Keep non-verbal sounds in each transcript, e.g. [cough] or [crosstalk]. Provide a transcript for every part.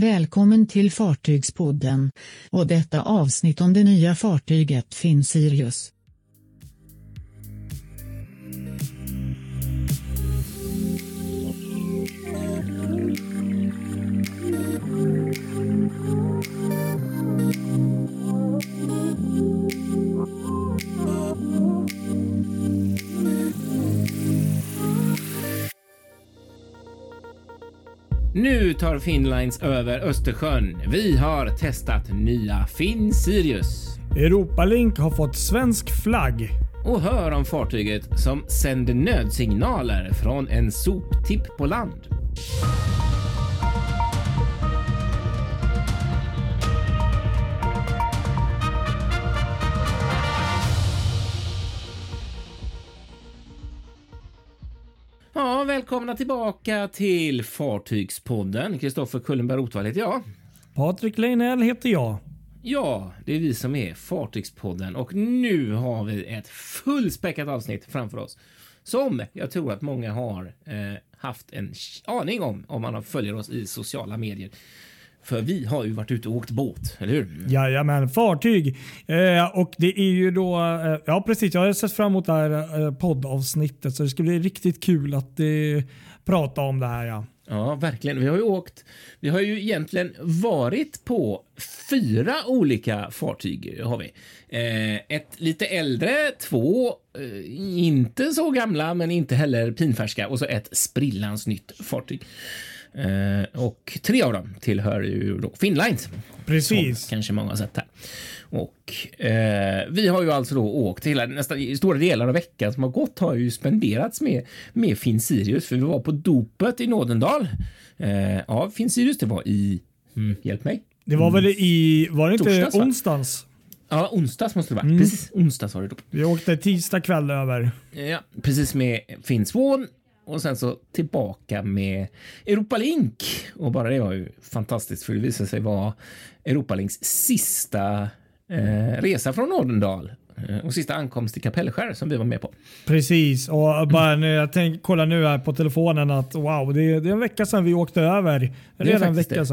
Välkommen till Fartygspodden och detta avsnitt om det nya fartyget Finn Sirius. Nu tar Finnlines över Östersjön. Vi har testat nya Finn Sirius. Europalink har fått svensk flagg. Och hör om fartyget som sänder nödsignaler från en soptipp på land. Välkomna tillbaka till Fartygspodden. Kristoffer Kullenberg Rotvall heter jag. Patrik Leinell heter jag. Ja, det är vi som är Fartygspodden och nu har vi ett fullspäckat avsnitt framför oss som jag tror att många har eh, haft en aning om om man följer oss i sociala medier. För vi har ju varit ute och åkt båt, eller hur? Jajamän, fartyg. Eh, och det är ju då, eh, ja precis, jag har sett fram emot det här eh, poddavsnittet så det ska bli riktigt kul att eh, prata om det här. Ja. Ja, verkligen. Vi har ju åkt. Vi har ju egentligen varit på fyra olika fartyg har vi. Eh, ett lite äldre, två eh, inte så gamla, men inte heller pinfärska och så ett sprillans nytt fartyg. Eh, och tre av dem tillhör ju då Finnlines. Precis. Som kanske många har sett här. Och eh, vi har ju alltså då åkt hela nästan stora delar av veckan som har gått har ju spenderats med med Finn Sirius för vi var på dopet i Nådendal. Eh, ja, Finn Sirius, det var i mm, hjälp mig. Det var väl i, var det inte Torsdags, va? onsdags? Ja, onsdags måste det vara. Mm. Precis, onsdags var det dop. Vi åkte tisdag kväll över. Ja, precis med Finn Swan och sen så tillbaka med Europalink. Och bara det var ju fantastiskt för det visade sig vara Europalinks sista eh, resa från Nådendal eh, och sista ankomst till Kapellskär som vi var med på. Precis. Och bara när jag tänk, kollar nu här på telefonen att wow, det är, det är en vecka sedan vi åkte över. Redan en vecka det.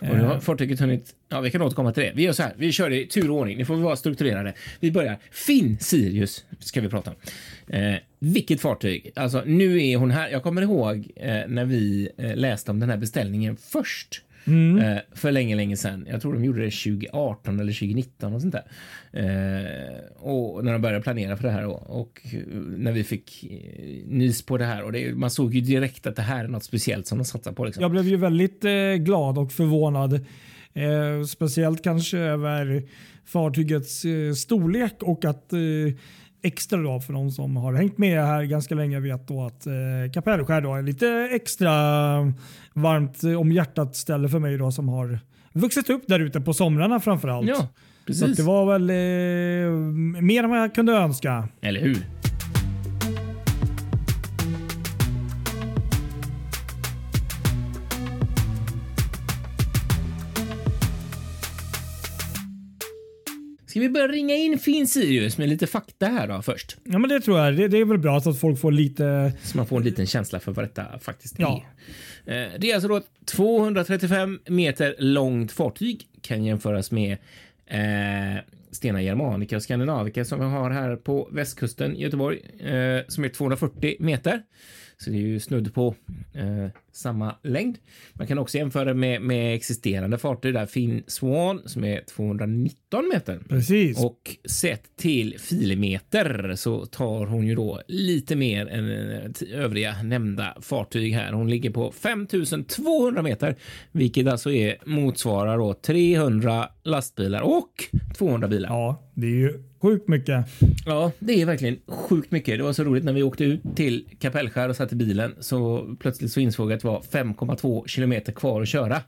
Och nu har fartyget hunnit, ja vi kan återkomma till det. Vi gör så här, vi kör i tur och ordning. Nu får vi vara strukturerade. Vi börjar. Finn Sirius ska vi prata om. Eh, vilket fartyg. Alltså nu är hon här. Jag kommer ihåg eh, när vi eh, läste om den här beställningen först. Eh, för länge, länge sedan. Jag tror de gjorde det 2018 eller 2019 och sånt där. Eh, och när de började planera för det här då. Och eh, när vi fick eh, nys på det här och det, man såg ju direkt att det här är något speciellt som de satsar på. Liksom. Jag blev ju väldigt eh, glad och förvånad. Eh, speciellt kanske över fartygets storlek och att extra då för de som har hängt med här ganska länge vet då att eh, Kapellskär då är lite extra varmt om hjärtat ställe för mig då som har vuxit upp där ute på somrarna framförallt. Ja, Så precis. det var väl eh, mer än vad jag kunde önska. Eller hur? Ska vi börja ringa in Finn Sirius med lite fakta här då först? Ja men det tror jag. Det, det är väl bra så att folk får lite Så man får en liten känsla för vad detta faktiskt Ja. är. Eh, Det är alltså då ett 235 meter långt fartyg. Kan jämföras med eh, Stena Germanica och Scandinavica som vi har här på västkusten i Göteborg eh, som är 240 meter. Så det är ju snudd på eh, samma längd. Man kan också jämföra med, med existerande fartyg där Finn Swan som är 219 meter. precis. Och sett till filmeter så tar hon ju då lite mer än eh, övriga nämnda fartyg här. Hon ligger på 5200 meter, vilket alltså är motsvarar då 300 lastbilar och 200 bilar. Ja, det är ju sjukt mycket. Ja, det är verkligen sjukt mycket. Det var så roligt när vi åkte ut till Kapellskär och satt i bilen så plötsligt så insåg jag att det var 5,2 kilometer kvar att köra.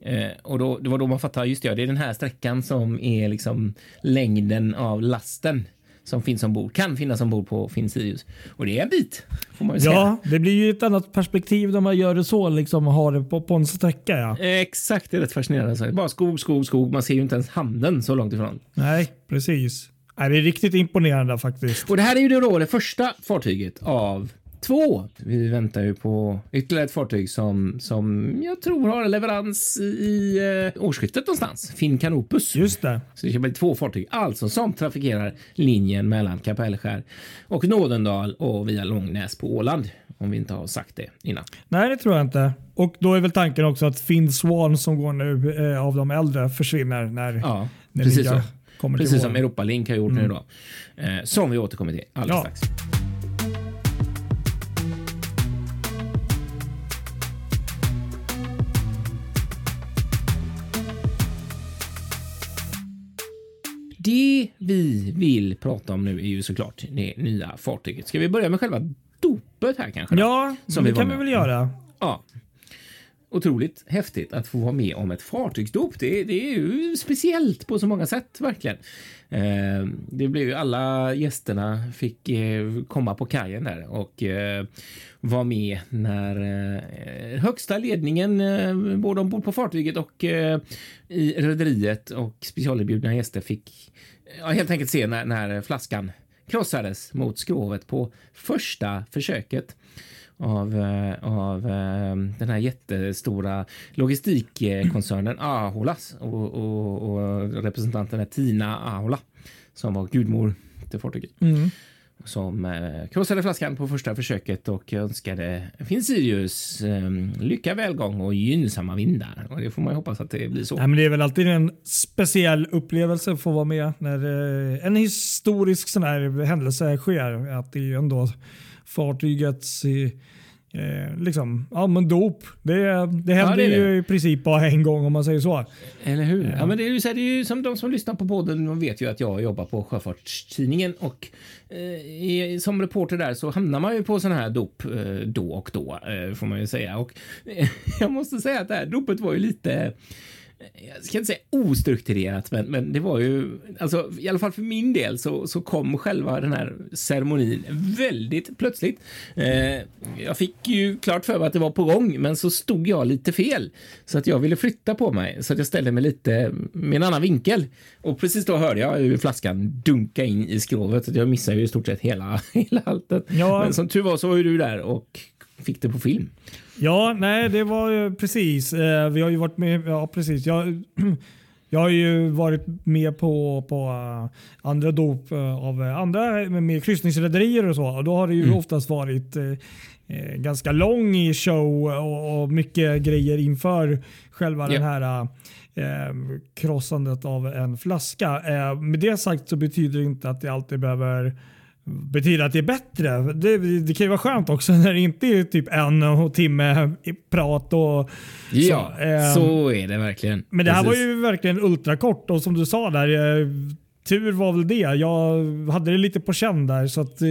Eh, och då, det var då man fattade, just det, det är den här sträckan som är liksom längden av lasten som finns ombord, kan finnas ombord på Finn Sirius. Och det är en bit, får man ju säga. Ja, det blir ju ett annat perspektiv när man gör det så, liksom har det på, på en sträcka. Ja. Exakt, det är rätt fascinerande. Så det är Bara skog, skog, skog. Man ser ju inte ens hamnen så långt ifrån. Nej, precis. Nej, det är riktigt imponerande faktiskt. Och det här är ju då det första fartyget av två. Vi väntar ju på ytterligare ett fartyg som, som jag tror har leverans i eh, årsskiftet någonstans. Finn Canopus. Just det. Så det ska bli två fartyg alltså som trafikerar linjen mellan Kapellskär och Nådendal och via Långnäs på Åland. Om vi inte har sagt det innan. Nej, det tror jag inte. Och då är väl tanken också att Finn Swan som går nu eh, av de äldre försvinner när, Ja, när precis nya så. Kommer Precis som. Europalink har gjort nu då. Eh, som vi återkommer till alldeles Ja. strax. Det vi vill prata om nu är ju såklart det nya fartyget. Ska vi börja med själva dopet här kanske? då? Ja, Som det vi kan vi väl göra. Ja. Otroligt häftigt att få vara med om ett fartygsdop. Det, det är ju speciellt på så många sätt, verkligen. Eh, det blev ju alla gästerna fick eh, komma på kajen där och eh, vara med när eh, högsta ledningen eh, både ombord på fartyget och eh, i rederiet och specialinbjudna gäster fick ja, helt enkelt se när, när flaskan krossades mot skrovet på första försöket av, eh, av eh, den här jättestora logistikkoncernen Aholas och, och, och representanten är Tina Ahola som var gudmor till fartyget. Mm. Som eh, krossade flaskan på första försöket och önskade Finn Sirius eh, lycka, välgång och gynnsamma vindar. Och det får man ju hoppas att det blir så. Nej, men det är väl alltid en speciell upplevelse att få vara med när eh, en historisk sån här händelse sker. Att det är ju ändå fartygets eh, eh, liksom, ja, men dop. Det, det händer det är det. ju i princip bara en gång om man säger så. Eller hur? Ja. men det är ju så här, det är ju som de som lyssnar på podden de vet ju att jag jobbar på Sjöfartstidningen och eh, som reporter där så hamnar man ju på sådana här dop eh, då och då eh, får man ju säga. Och eh, [laughs] jag måste säga att det här dopet var ju lite eh, jag ska inte säga ostrukturerat, men, men det var ju, alltså i alla fall för min del så, så kom själva den här ceremonin väldigt plötsligt. Eh, jag fick ju klart för mig att det var på gång, men så stod jag lite fel så att jag ville flytta på mig så att jag ställde mig lite med en annan vinkel och precis då hörde jag hur flaskan dunka in i skrovet så att jag missade ju i stort sett hela, [laughs] hela alltet. Ja. Men som tur var så var ju du där och fick det på film. Ja, nej det var ju precis. Eh, vi har ju varit med, ja precis. Jag, [clears throat] jag har ju varit med på, på eh, andra dop eh, av andra med, kryssningsrederier och så. Och då har det ju oftast varit ganska lång i show och, och mycket grejer inför själva Ja. den här eh, krossandet av en flaska. Eh, med det sagt så betyder det inte att det alltid behöver betyda att det är bättre. Det, det kan ju vara skönt också när det inte är typ en timme i prat och Ja, så. eh, så är det verkligen. men det här Precis. var ju verkligen ultrakort och som du sa där, eh, tur var väl det. Jag hade det lite på känn där så att eh,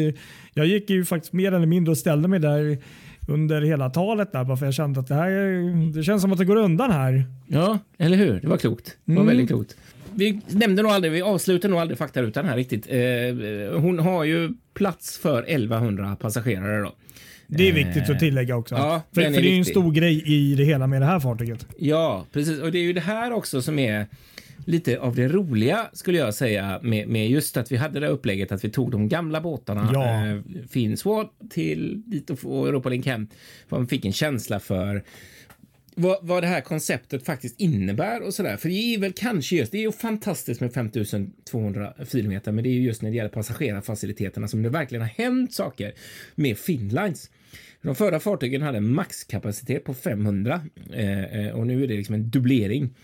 jag gick ju faktiskt mer eller mindre och ställde mig där under hela talet där bara för jag kände att det här det känns som att det går undan här. Ja, eller hur? Det var klokt. Det var Mm. väldigt klokt. Vi nämnde nog aldrig, vi avslutade nog aldrig faktarutan här riktigt. Eh, hon har ju plats för 1100 passagerare då. Det är viktigt att tillägga också. ja, för för det är ju en stor grej i det hela med det här fartyget. Ja, precis. Och det är ju det här också som är lite av det roliga skulle jag säga med, med just att vi hade det upplägget att vi tog de gamla båtarna, Ja. eh, Finn Sword till dit och Europalink hem. För man fick en känsla för vad, vad det här konceptet faktiskt innebär och sådär. För det är väl kanske just, det är ju fantastiskt med 5200 filometer, men det är ju just när det gäller passagerarfaciliteterna som det verkligen har hänt saker med Finnlines. De förra fartygen hade en maxkapacitet på 500 eh, eh, och nu är det liksom en dubblering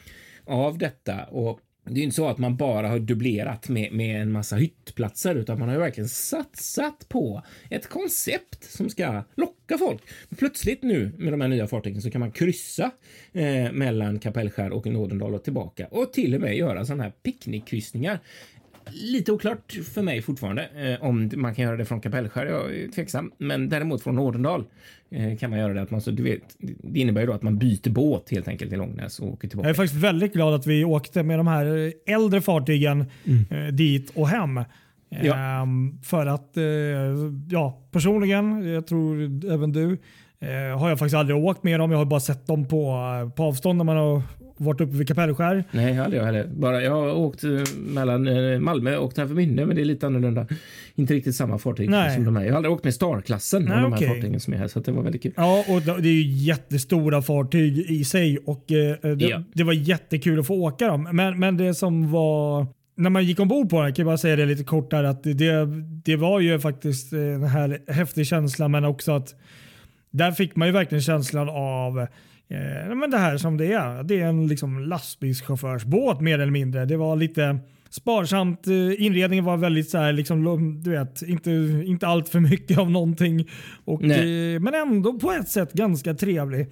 av detta. Och det är inte så att man bara har dubblerat med, med en massa hyttplatser utan man har ju verkligen satsat på ett koncept som ska locka folk. Plötsligt nu med de här nya fartygen så kan man kryssa eh, mellan Kapellskär och Nådendal och tillbaka och till och med göra sådana här picknickkryssningar. Lite oklart för mig fortfarande eh, om man kan göra det från Kapellskär. Jag är tveksam, men däremot från Nådendal eh, kan man göra det. Att man, så, du vet, det innebär ju då att man byter båt helt enkelt i Långnäs och åker tillbaka. Jag är faktiskt väldigt glad att vi åkte med de här äldre fartygen eh, dit och hem. Mm. Ja. Ehm, för att, eh, ja, personligen, jag tror även du, eh, har jag faktiskt aldrig åkt med dem. Jag har bara sett dem på, på avstånd när man har varit uppe vid Kapellskär. Nej, aldrig jag heller. Bara, jag har åkt eh, mellan eh, Malmö och Travemünde, men det är lite annorlunda. Inte riktigt samma fartyg Nej. som de här. Jag har aldrig åkt med Star-klassen Nej, av de här fartygen som är här, så det var väldigt kul. Ja, och det är ju jättestora fartyg i sig och eh, det, Ja. det var jättekul att få åka dem. Men, men det som var när man gick ombord på den, kan jag bara säga det lite kort där, att det, det var ju faktiskt en här häftig känsla men också att där fick man ju verkligen känslan av eh, men det här som det är. Det är en liksom lastbilschaufförsbåt mer eller mindre. Det var lite sparsamt. eh, Inredningen var väldigt så här, liksom, du vet, inte, inte allt för mycket av någonting. Och, eh, men ändå på ett sätt ganska trevlig.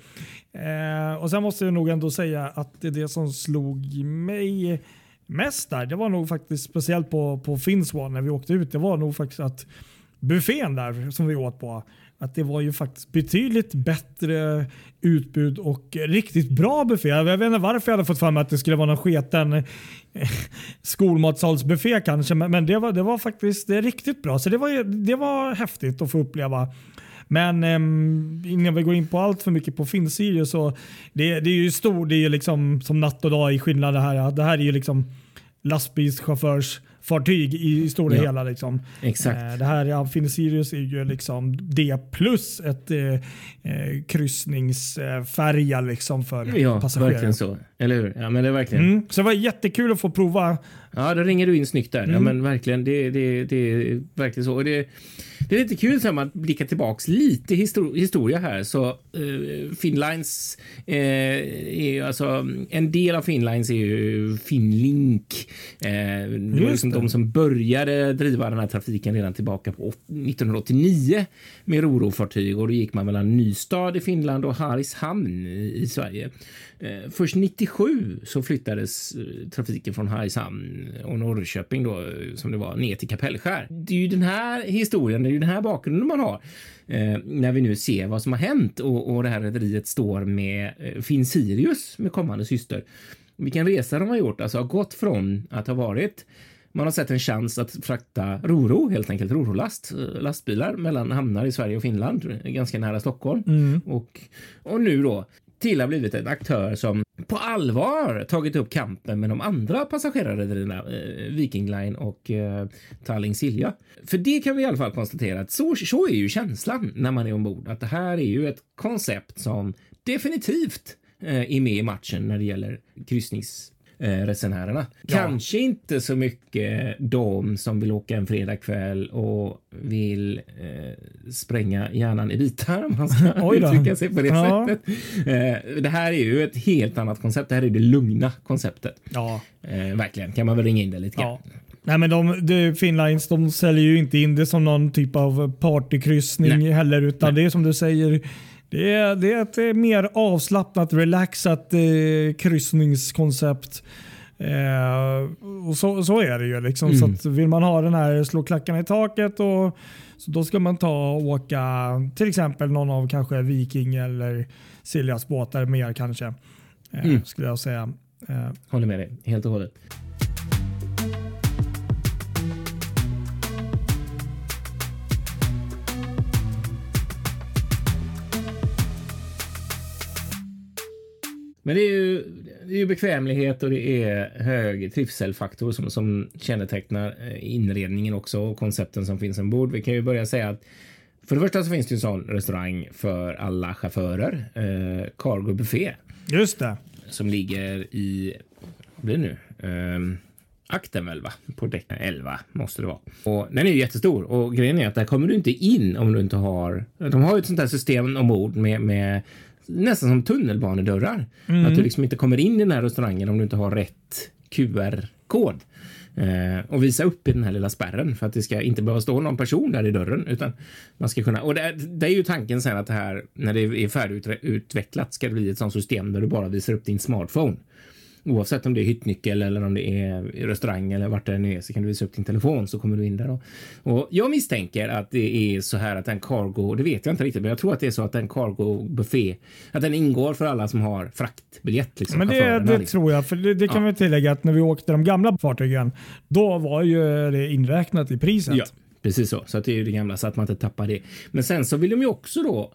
Eh, och sen måste jag nog ändå säga att det, det som slog mig mest där, det var nog faktiskt speciellt på, på Finnswan när vi åkte ut, det var nog faktiskt att buffén där som vi åt på, att det var ju faktiskt betydligt bättre utbud och riktigt bra buffé. Jag vet inte varför jag hade fått för mig att det skulle vara någon sketen eh, skolmatsalsbuffé kanske, men, det, var, det var faktiskt det riktigt bra. Så det var, det var häftigt att få uppleva. Men ehm, innan vi går in på allt för mycket på Finnsirius så det, det är ju stor, det är ju liksom som natt och dag i skillnad det här. Det här är ju liksom lastbilschaufförsfartyg i, i stora Ja. hela. Liksom. Exakt. Eh, det här Finnsirius är ju liksom det plus ett eh, eh, kryssningsfärja liksom för Ja, passagerare. verkligen så. Eller hur? Ja, men det är verkligen. Mm. Så det var jättekul att få prova. Ja, då ringer du in snyggt där. Mm. Ja, men verkligen. Det, det, det är verkligen så. Och det, det är lite kul här, man blickar tillbaks lite histor historia här. Så uh, Finnlines eh, är ju alltså en del av Finnlines är ju Finnlink. Eh, det var liksom det. de som började driva den här trafiken redan tillbaka på åt- 1989 med roro-fartyg och då gick man mellan Nystad i Finland och Hargshamn i, i Sverige. Eh, först 97 så flyttades eh, trafiken från Hargshamn och Norrköping då, eh, som det var, ner till Kapellskär. Det är ju den här historien, det är ju den här bakgrunden man har eh, när vi nu ser vad som har hänt och, och det här rederiet står med eh, Finn Sirius med kommande syster. Vilken resa de har gjort, alltså har gått från att ha varit man har sett en chans att frakta roro, helt enkelt rorolast, lastbilar mellan hamnar i Sverige och Finland, ganska nära Stockholm. Och, och nu då till har blivit en aktör som på allvar tagit upp kampen med de andra passagerarrederierna, eh, Viking Line och eh, Tallink Silja. För det kan vi i alla fall konstatera att så, så är ju känslan när man är ombord, att det här är ju ett koncept som definitivt eh, är med i matchen när det gäller kryssnings eh, resenärerna. Kanske inte så mycket de som vill åka en fredagkväll och vill eh, spränga hjärnan i bitar om man ska [laughs] uttrycka sig på det Ja. sättet. Eh, det här är ju ett helt annat koncept. Det här är det lugna konceptet. Ja. Eh, verkligen, kan man väl ringa in det lite grann. Ja. Nej, men de, de, Finnlines de säljer ju inte in det som någon typ av partykryssning Nej. heller utan det är som du säger det är, det är ett eh, mer avslappnat, relaxat eh, kryssningskoncept. Eh, och så, så är det ju. Liksom. Så att vill man ha den här slå klackarna i taket och, så då ska man ta och åka till exempel någon av kanske Viking eller Siljas båtar mer kanske. Eh, Skulle jag säga. Eh, Håller med dig helt och hållet. Men det är ju, det är ju bekvämlighet och det är hög trivselfaktor som, som kännetecknar eh, inredningen också och koncepten som finns ombord. Vi kan ju börja säga att för det första så finns det en sån restaurang för alla chaufförer, eh, Cargo Buffé just det. som ligger i, vad blir det nu? Ehm, akten väl va? På däck 11 måste det vara. Och den är ju jättestor och grejen är att där kommer du inte in om du inte har. De har ju ett sånt här system ombord med, med nästan som tunnelbanedörrar. Att du liksom inte kommer in i den här restaurangen om du inte har rätt QR-kod. Eh, och visa upp i den här lilla spärren för att det ska inte behöva stå någon person där i dörren utan man ska kunna. Och det, är- det är ju tanken sen att det här när det är färdigutvecklat ska det bli ett sånt system där du bara visar upp din smartphone. Oavsett om det är hyttnyckel eller om det är restaurang eller vart det än är så kan du visa upp din telefon så kommer du in där. Då. Och jag misstänker att det är så här att en cargo, det vet jag inte riktigt, men jag tror att det är så att en cargo buffé, att den ingår för alla som har fraktbiljett. Liksom, Men det, det liksom. tror jag. För det, det kan vi tillägga att när vi åkte de gamla fartygen, då var ju det inräknat i priset. Ja, precis så. Så att det är ju det gamla så att man inte tappar det. Men sen så vill de ju också då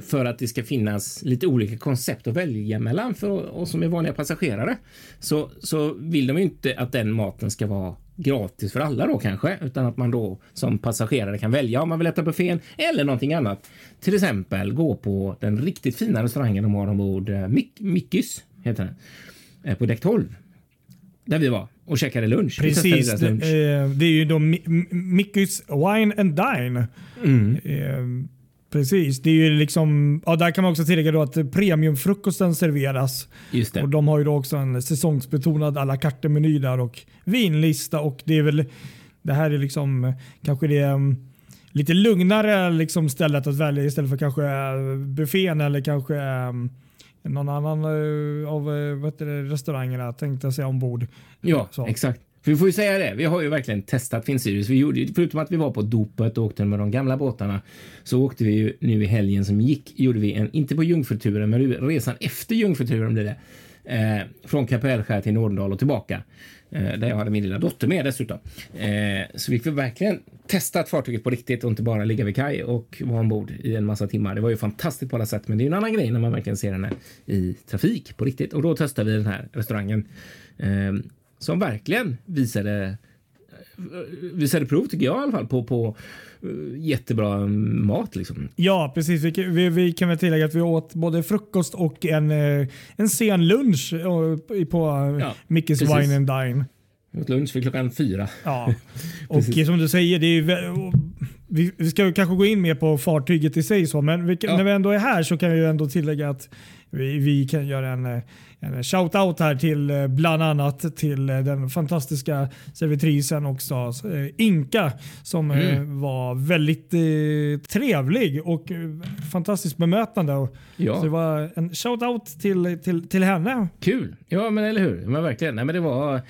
för att det ska finnas lite olika koncept att välja mellan för oss som är vanliga passagerare. Så, så vill de inte att den maten ska vara gratis för alla då kanske, utan att man då som passagerare kan välja om man vill äta buffén eller någonting annat. Till exempel gå på den riktigt fina restaurangen de har ombord, eh, Mick, Mickys heter den, eh, på däck 12. Där vi var och käkade lunch. Precis. Det, lunch. eh, det är ju då Mickys Wine and Dine. Mm. Eh, precis. Det är ju liksom, ja, där kan man också tillägga då att premiumfrukosten serveras. Just det. Och De har ju då också en säsongsbetonad à la carte-meny där och vinlista. och Det är väl det här är liksom eh, kanske det um, lite lugnare liksom stället att välja istället för kanske uh, buffén eller kanske um, någon annan uh, av uh, vad heter det, restaurangerna tänkte jag säga ombord. Ja, Så. exakt. För vi får ju säga det. Vi har ju verkligen testat Finsirius. Vi gjorde, förutom att vi var på dopet och åkte med de gamla båtarna så åkte vi ju nu i helgen som gick. Gjorde vi en, inte på Jungfruturen, men resan efter Jungfruturen blir det. Eh, från Kapellskär till Nordendal och tillbaka. Eh, där jag hade min lilla dotter med dessutom. Eh, så vi fick verkligen testat fartyget på riktigt och inte bara ligga vid kaj och vara ombord i en massa timmar. Det var ju fantastiskt på alla sätt, men det är en annan grej när man verkligen ser den i trafik på riktigt. Och då testade vi den här restaurangen eh, som verkligen visade visade prov tycker jag i alla fall på, på eh, jättebra mat liksom. Ja, precis. Vi, kan- vi, vi kan väl tillägga att vi åt både frukost och en, eh, en sen lunch eh, på Ja, Mickes precis. Wine and Dine. Åt lunch vid klockan fyra. Ja. [laughs] och som du säger, det är vi, vi ska kanske gå in mer på fartyget i sig, så, men vi, Ja. när vi ändå är här så kan vi ju ändå tillägga att vi, vi kan göra en, eh, en shout-out här till eh, bland annat till eh, den fantastiska servitrisen också, Inka, som Mm. var väldigt eh, trevlig och fantastiskt bemötande. Ja. Så det var en shout-out till, till, till henne. Kul! Ja, men eller hur? Men verkligen. Nej, men det var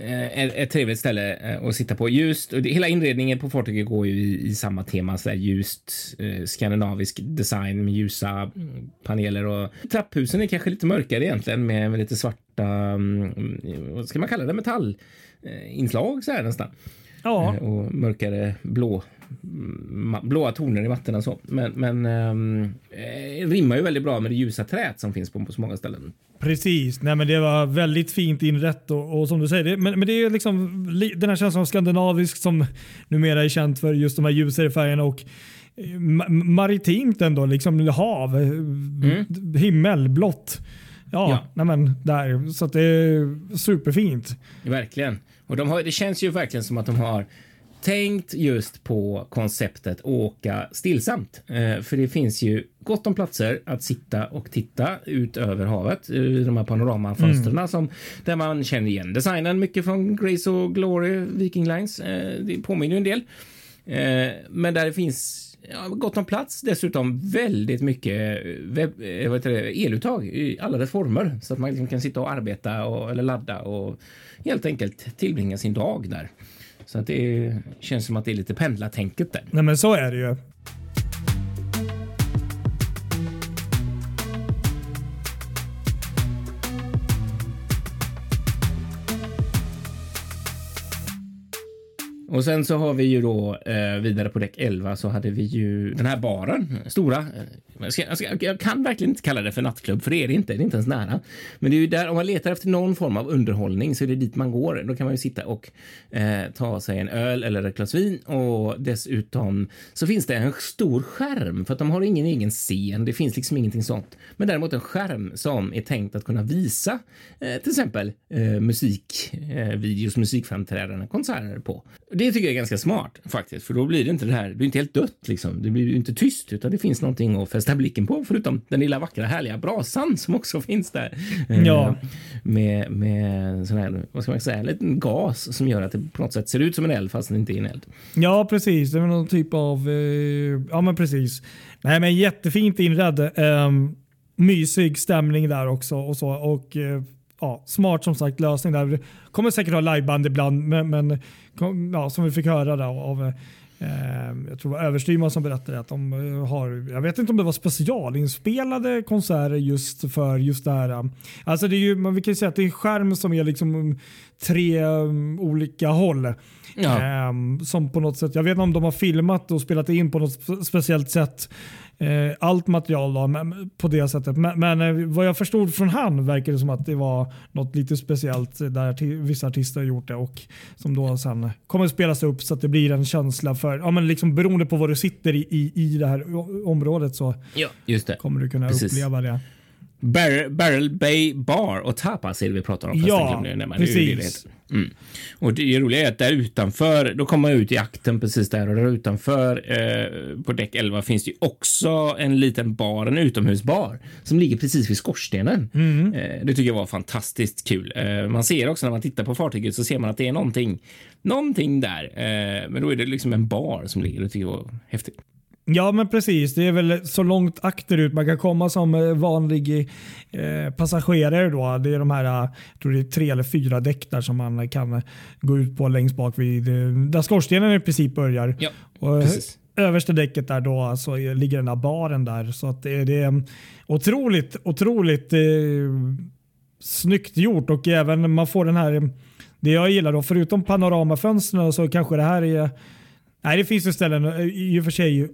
ett, ett trevligt ställe eh, att sitta på. Just, och det, hela inredningen på fartyget går ju i, i samma tema, så där ljust eh, skandinavisk design med ljusa mm, paneler och trapphusen är kanske lite mörkare egentligen med, med lite svarta, mm, vad ska man kalla det, metall eh, så här nästan. Ja. Eh, och mörkare blå blåa toner i mattorna så. Men, men ehm, eh, rimmar ju väldigt bra med det ljusa träet som finns på, på så många ställen. Precis, Nej, men det var väldigt fint inrätt och, och som du säger, det, men, men det är liksom li- den här känslan av skandinavisk som numera är känt för just de här ljusare färgerna och eh, ma- maritimt ändå, liksom hav, eh, himmel, blått. Ja, Mm. Ja. Nej, men där. Så att det är superfint. Verkligen. Och de har, det känns ju verkligen som att de har tänkt just på konceptet åka stillsamt. Eh, för det finns ju gott om platser att sitta och titta ut över havet i de här panoramafönstren som där man känner igen designen mycket från Grace och Glory Viking Lines. Eh, det påminner ju en del. Eh, men där det finns ja, gott om plats. Dessutom väldigt mycket webb, eh, det, eluttag i alla dess former så att man liksom kan sitta och arbeta och, eller ladda och helt enkelt tillbringa sin dag där. Så att det känns som att det är lite pendlartänket där. Nej, men så är det ju. Och sen så har vi ju då eh, vidare på däck 11 så hade vi ju den här baren, stora. Eh, jag, ska, jag, ska, jag kan verkligen inte kalla det för nattklubb, för det är det inte. Det är inte ens nära. Men det är ju där, om man letar efter någon form av underhållning så är det dit man går. Då kan man ju sitta och eh, ta sig en öl eller ett glas vin och dessutom så finns det en stor skärm för att de har ingen egen scen. Det finns liksom ingenting sånt. Men däremot en skärm som är tänkt att kunna visa eh, till exempel eh, musikvideos, eh, musikframträdanden, konserter på. Det tycker jag är ganska smart faktiskt, för då blir det inte det här, det blir inte helt dött liksom. Det blir inte tyst, utan det finns någonting att fästa blicken på, förutom den lilla vackra härliga brasan som också [laughs] finns där. Eh, Ja. Med, med sån här, vad ska man säga, en liten gas som gör att det på något sätt ser ut som en eld fast det inte är en eld. Ja, precis. Det är någon typ av... Eh, ja, men precis. Nej, men jättefint inredd. Eh, mysig stämning där också. Och så. Och, eh, ja, smart som sagt lösning där. Kommer säkert ha liveband ibland, men, men ja, som vi fick höra där av eh, jag tror det var överstyrman som berättade att de eh, har, jag vet inte om det var specialinspelade konserter just för just det här. Alltså det är ju, man vi kan ju säga att det är en skärm som är liksom tre um, olika håll. Ja. Ehm, som på något sätt, jag vet inte om de har filmat och spelat in på något spe- speciellt sätt. Eh, allt material då, men, på det sättet. Men, men eh, vad jag förstod från han verkar det som att det var något lite speciellt där vissa artister har gjort det och som då sen kommer spelas upp så att det blir en känsla för, ja men liksom beroende på var du sitter i, i, i det här området så Ja, just det. kommer du kunna Precis. uppleva det. Barrel, Barrel Bay Bar och Tapas är det vi pratar om. Ja. Det det det precis. heter. Mm. Och det roliga är att där utanför, då kommer man ut i akten precis där och där utanför eh, på däck 11 finns det ju också en liten bar, en utomhusbar som ligger precis vid skorstenen. Mm. Eh, det tycker jag var fantastiskt kul. Eh, man ser också när man tittar på fartyget så ser man att det är någonting, någonting där. Eh, men då är det liksom en bar som ligger. Det tycker jag var häftigt. Ja men precis, det är väl så långt akterut man kan komma som eh, vanlig eh, passagerare. Då. Det är de här eh, jag tror det är tre eller fyra däck där som man kan gå ut på längst bak vid eh, där skorstenen i princip börjar. Ja, Och, precis. översta däcket där då så är- ligger den där baren där. Så att det, det är otroligt, otroligt eh, snyggt gjort och även man får den här, det jag gillar då, förutom panoramafönstren så kanske det här är, nej det finns ju ställen i och för sig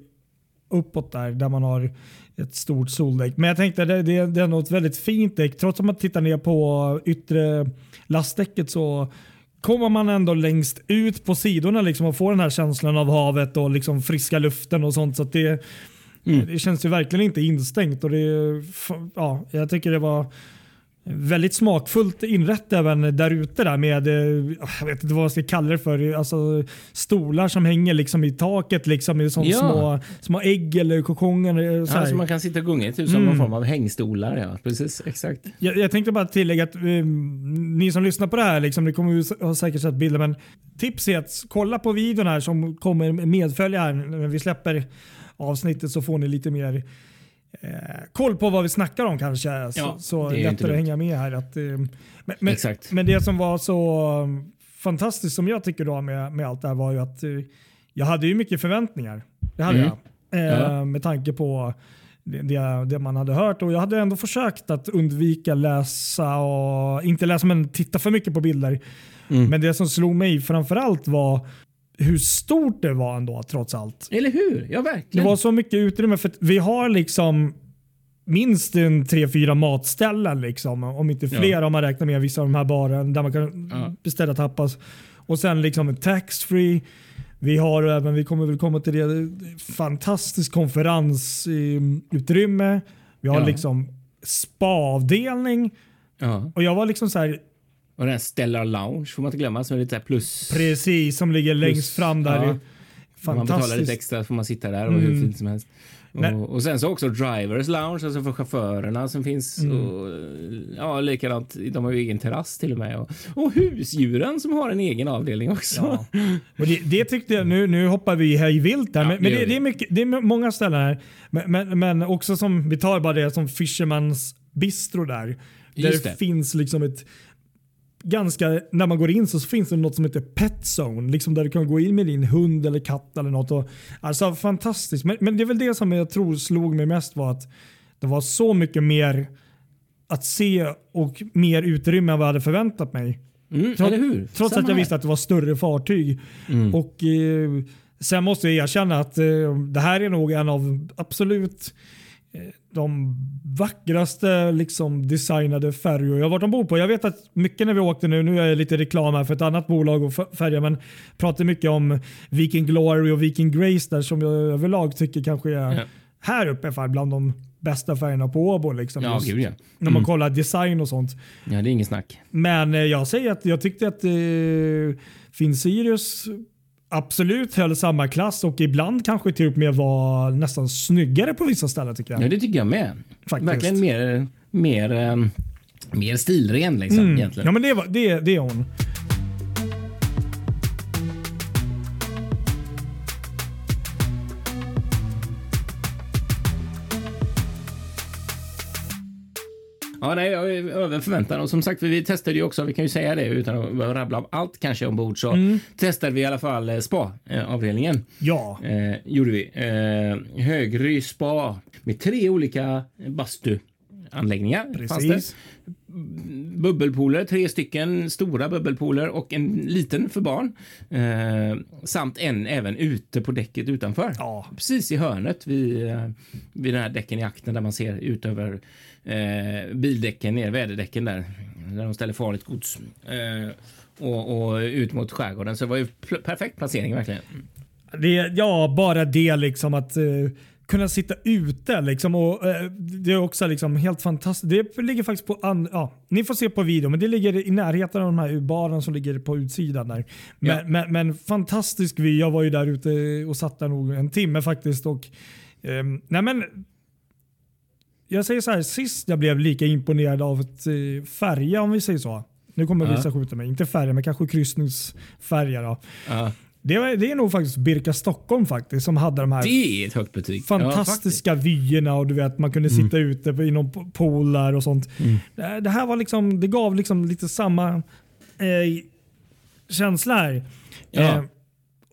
uppåt där, där man har ett stort soldäck. Men jag tänkte det, det, det är något väldigt fint däck. Trots att man tittar ner på yttre lastdäcket så kommer man ändå längst ut på sidorna liksom och får den här känslan av havet och liksom friska luften och sånt. Så det, det känns ju verkligen inte instängt. Och det, ja, jag tycker det var väldigt smakfullt inrätt även där ute där med, eh, jag vet inte vad man ska kalla det för, alltså stolar som hänger liksom i taket liksom i Ja. små, små ägg eller kokonger. Så Ja, så man kan sitta och gunga typ som någon form av hängstolar. Ja, precis. Exakt. Jag, jag tänkte bara tillägga att eh, ni som lyssnar på det här, liksom, ni kommer ju ha säkert sett bilder, men tips är att kolla på videon här som kommer medfölja här när vi släpper avsnittet så får ni lite mer eh, koll på vad vi snackar om kanske. Ja, så så det lättare att hänga med här. Att, eh, men, men, men det som var så um, fantastiskt som jag tycker då med, med allt det här var ju att eh, jag hade ju mycket förväntningar. Det hade Mm. jag. Eh. Med tanke på det, det, det man hade hört och jag hade ändå försökt att undvika läsa och inte läsa men titta för mycket på bilder. Mm. Men det som slog mig framförallt var hur stort det var ändå trots allt. Eller hur? Ja, Det verkligen. var så mycket utrymme för vi har liksom minst en tre, fyra matställen liksom. Om inte Ja. fler om man räknar med vissa av de här baren där man kan Ja. beställa tapas. Och sen liksom tax-free. Vi har även, vi kommer väl komma till det, fantastiskt konferensutrymme. Vi har Ja. liksom spaavdelning. Ja. Och jag var liksom så här, Och den här Stellar Lounge får man inte glömma som är lite plus. precis som ligger längst fram där. Ja. Om man betalar lite Fantastiskt. extra får man sitta där och hur Mm. fint som helst. Och, och sen så också Drivers Lounge, alltså för chaufförerna som finns. Mm. Och, ja, likadant. De har ju egen terrass till och med. Och, och husdjuren som har en egen avdelning också. Ja. Och det, det tyckte jag, nu, nu hoppar vi hej vilt där, Ja, men, det men det, det, är mycket, det är många ställen här. Men, men, men också som, vi tar bara det som Fishermans Bistro där. Där det. finns liksom ett ganska, när man går in så finns det något som heter Pet Zone. Liksom där du kan gå in med din hund eller katt eller något. Och, alltså fantastiskt. Men, men det är väl det som jag tror slog mig mest var att det var så mycket mer att se och mer utrymme än vad jag hade förväntat mig. Mm, Trots-? Trots att jag visste att det var större fartyg. Mm. Och eh, Sen måste jag erkänna att eh, det här är nog en av absolut de vackraste liksom, designade färjor jag varit ombord på. Jag vet att mycket när vi åkte nu, nu är jag lite reklam här för ett annat bolag och färja, men pratar mycket om Viking Glory och Viking Grace där som jag överlag tycker kanske är Ja. här uppe för bland de bästa färgerna på Åbo. Liksom, Ja, just gud ja. När man kollar design och sånt. Ja, det är inget snack. Men eh, jag säger att jag tyckte att eh, Finn Sirius absolut höll samma klass och ibland kanske till och med var nästan snyggare på vissa ställen tycker jag. Ja, det tycker jag med. Faktiskt. Verkligen mer, mer, ehm, mer stilren liksom Mm. egentligen. Ja men det, var, det, det är hon. Nej, jag är över förväntan. Och som sagt, vi testade ju också, vi kan ju säga det utan att behöva rabbla av allt kanske ombord, så Mm. testade vi i alla fall eh, spa-avdelningen. Ja. Eh, gjorde vi. Eh, Högry spa med tre olika bastuanläggningar. fanns det. Precis. bubbelpooler, tre stycken stora bubbelpooler och en liten för barn. Eh, samt en även ute på däcket utanför. Ja. Precis i hörnet vid, eh, vid den här däcken i akten där man ser ut över eh, bildäcken ner, väderdäcken där, där de ställer farligt gods. Eh, och, och ut mot skärgården. Så det var ju perfekt placering verkligen. Det, ja, bara det liksom att eh, kunna sitta ute liksom och eh, det är också liksom helt fantastiskt. Det ligger faktiskt på, an, ja, ni får se på video, men det ligger i närheten av de här baren som ligger på utsidan där. Men, Ja. men, men fantastisk vy. Jag var ju där ute och satt där nog en timme faktiskt och ehm, nej men jag säger så här, sist jag blev lika imponerad av ett eh, färja om vi säger så. Nu kommer Ja. vissa skjuta mig. Inte färja, men kanske kryssningsfärja. Då. Ja, Det, var, det är nog faktiskt Birka Stockholm faktiskt som hade de här fantastiska vyerna och du vet man kunde sitta ute på- i någon pool där och sånt. Det, det här var liksom, det gav liksom lite samma eh, känsla här. Ja. Eh,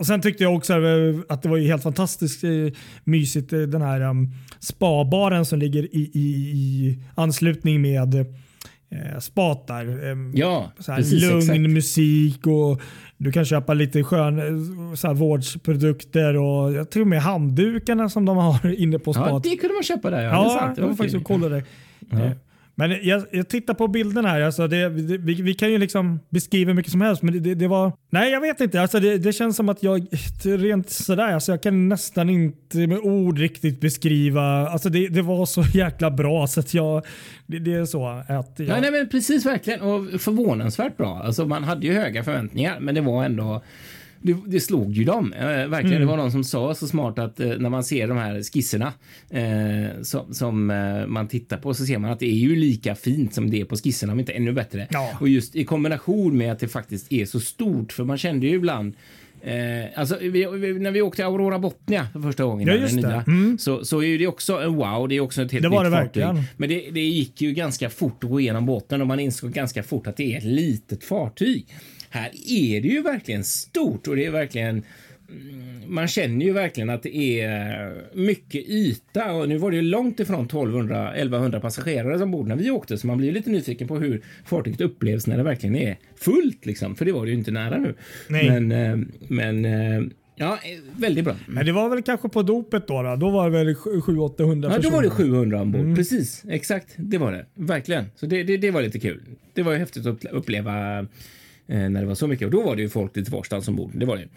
och Sen tyckte jag också att det var helt fantastiskt eh, mysigt eh, den här um, spabaren som ligger i, i, i anslutning med eh, spat där. Eh, Ja, precis. lugn exakt. musik och du kan köpa lite skön så här, vårdsprodukter och jag tror med handdukarna som de har [laughs] inne på Ja, spat. det kunde man köpa där. Ja, Ja, det. Det var faktiskt och kollade. Ja. Men jag, jag tittar på bilderna här. Alltså det, det, vi, vi kan ju liksom beskriva hur mycket som helst, men det, det, det var... Nej, jag vet inte. Alltså det, det känns som att jag rent sådär, alltså jag kan nästan inte med ord riktigt beskriva. Alltså det, det var så jäkla bra så att jag... Det, det är så att jag... Ja, nej, men precis verkligen och förvånansvärt bra. Alltså, man hade ju höga förväntningar, men det var ändå det, det slog ju dem. Eh, verkligen. Det var någon som sa så smart att eh, när man ser de här skisserna eh, som, som eh, man tittar på så ser man att det är ju lika fint som det är på skisserna, om inte ännu bättre. Ja. Och just i kombination med att det faktiskt är så stort, för man kände ju ibland Eh, alltså, vi, vi, när vi åkte Aurora Botnia för första gången, Ja, just nya, så, så är det också en wow. Det är också ett helt Det var nytt det fartyg. verkligen. Men det, det gick ju ganska fort att gå igenom båten och man insåg ganska fort att det är ett litet fartyg. Här är det ju verkligen stort och det är verkligen mm, man känner ju verkligen att det är mycket yta och nu var det ju långt ifrån 1200 1100 passagerare som bor när vi åkte så man blir lite nyfiken på hur fartyget upplevs när det verkligen är fullt liksom för det var det ju inte nära nu. Nej. Men, eh, men eh, ja, väldigt bra. Men det var väl kanske på dopet då? Då, då var det väl 700-800 Ja, då var det 700 ombord. Precis, exakt. Det var det. Verkligen. Så det, det, det var lite kul. Det var ju häftigt att upple- uppleva Eh, när det var så mycket. Och då var det ju folk lite varstans ombord. Det var det.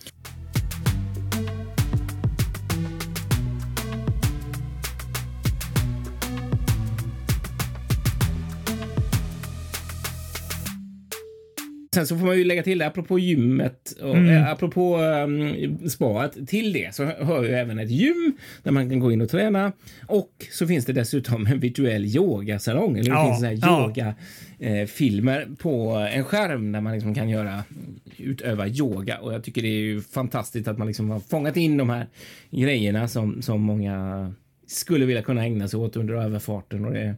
Sen så får man ju lägga till, apropå gymmet och eh, apropå um, spaet, till det så hör ju även ett gym där man kan gå in och träna. Och så finns det dessutom en virtuell yogasalong. Eller det Ja, finns så här ja. yoga eh, filmer på en skärm där man liksom kan göra utöva yoga och jag tycker det är ju fantastiskt att man liksom har fångat in de här grejerna som, som många skulle vilja kunna ägna sig åt under överfarten och det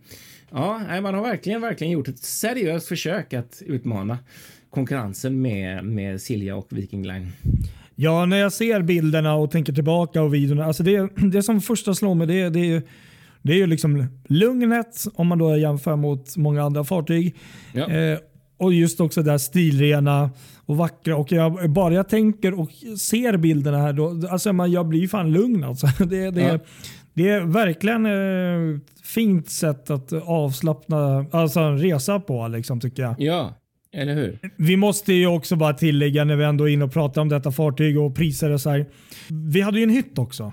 Ja, man har verkligen, verkligen gjort ett seriöst försök att utmana konkurrensen med, med Silja och Viking Line. Ja, när jag ser bilderna och tänker tillbaka och videorna. Alltså det, det som första slår mig det, det är ju det är ju liksom lugnet om man då jämför mot många andra fartyg. Ja. Eh, och just också det här stilrena och vackra. Och jag, bara jag tänker och ser bilderna här, då, alltså man, jag blir ju fan lugn. Alltså. [laughs] Det, det, Ja. det är verkligen eh, ett fint sätt att avslappna alltså en resa på liksom, tycker jag. Ja, eller hur? Vi måste ju också bara tillägga när vi ändå är inne och pratar om detta fartyg och priser och så här. Vi hade ju en hytt också.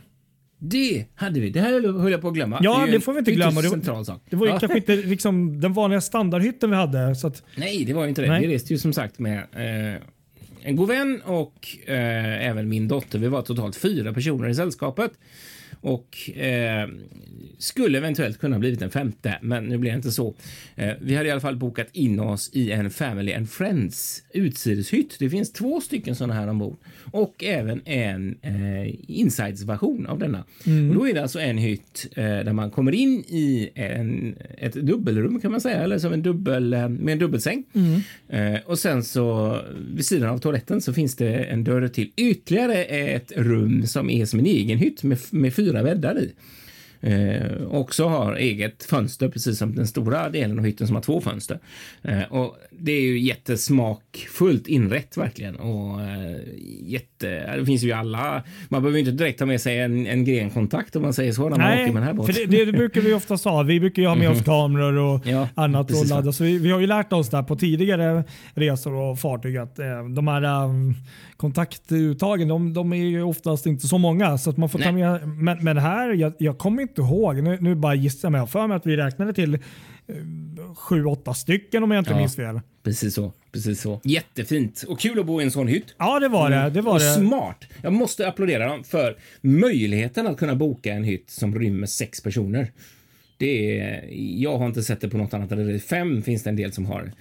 Det hade vi. Det här höll jag på att glömma. Ja, det en får vi inte glömma. Det var-. Det var ju Ja. kanske inte liksom den vanliga standardhytten vi hade. Så att, Nej, det var ju inte det. Nej. Vi reste ju som sagt med eh, en god vän och eh, även min dotter. Vi var totalt fyra personer i sällskapet och eh, skulle eventuellt kunna blivit en femte, men nu blev det inte så. Eh, vi hade i alla fall bokat in oss i en Family and Friends utsideshytt. Det finns två stycken sådana här ombord och även en eh, insides-version av denna. Och då är det alltså en hytt eh, där man kommer in i en, ett dubbelrum kan man säga, eller som en dubbel eh, med en dubbelsäng. Eh, och sen så vid sidan av toaletten så finns det en dörr till ytterligare ett rum som är som en egen hytt med, med fyra bäddar i. Eh, också har eget fönster, precis som den stora delen av hytten som har två fönster. Eh, och det är ju jättesmakfullt inrätt verkligen. Och eh, jätte, det finns ju alla, man behöver inte direkt ta med sig en, en grenkontakt om man säger så när man Nej, åker med den här båten. för det, det brukar vi ofta ha. Vi brukar ju ha med oss kameror och Ja, annat. Och ladda. Så vi, vi har ju lärt oss där på tidigare resor och fartyg att eh, de här um, kontaktuttagen de, de är ju oftast inte så många. Så att man får ta med, men, men här, jag, jag kommer inte ihåg. Nu, nu bara gissar jag, men jag för mig att vi räknade till eh, sju, åtta stycken om jag inte Ja. minns fel. Precis så, precis så. Jättefint och kul att bo i en sån hytt. Ja, det var det. det, var och det. smart. Jag måste applådera dem för möjligheten att kunna boka en hytt som rymmer sex personer. Det är, jag har inte sett det på något annat. Fem finns det en del som har.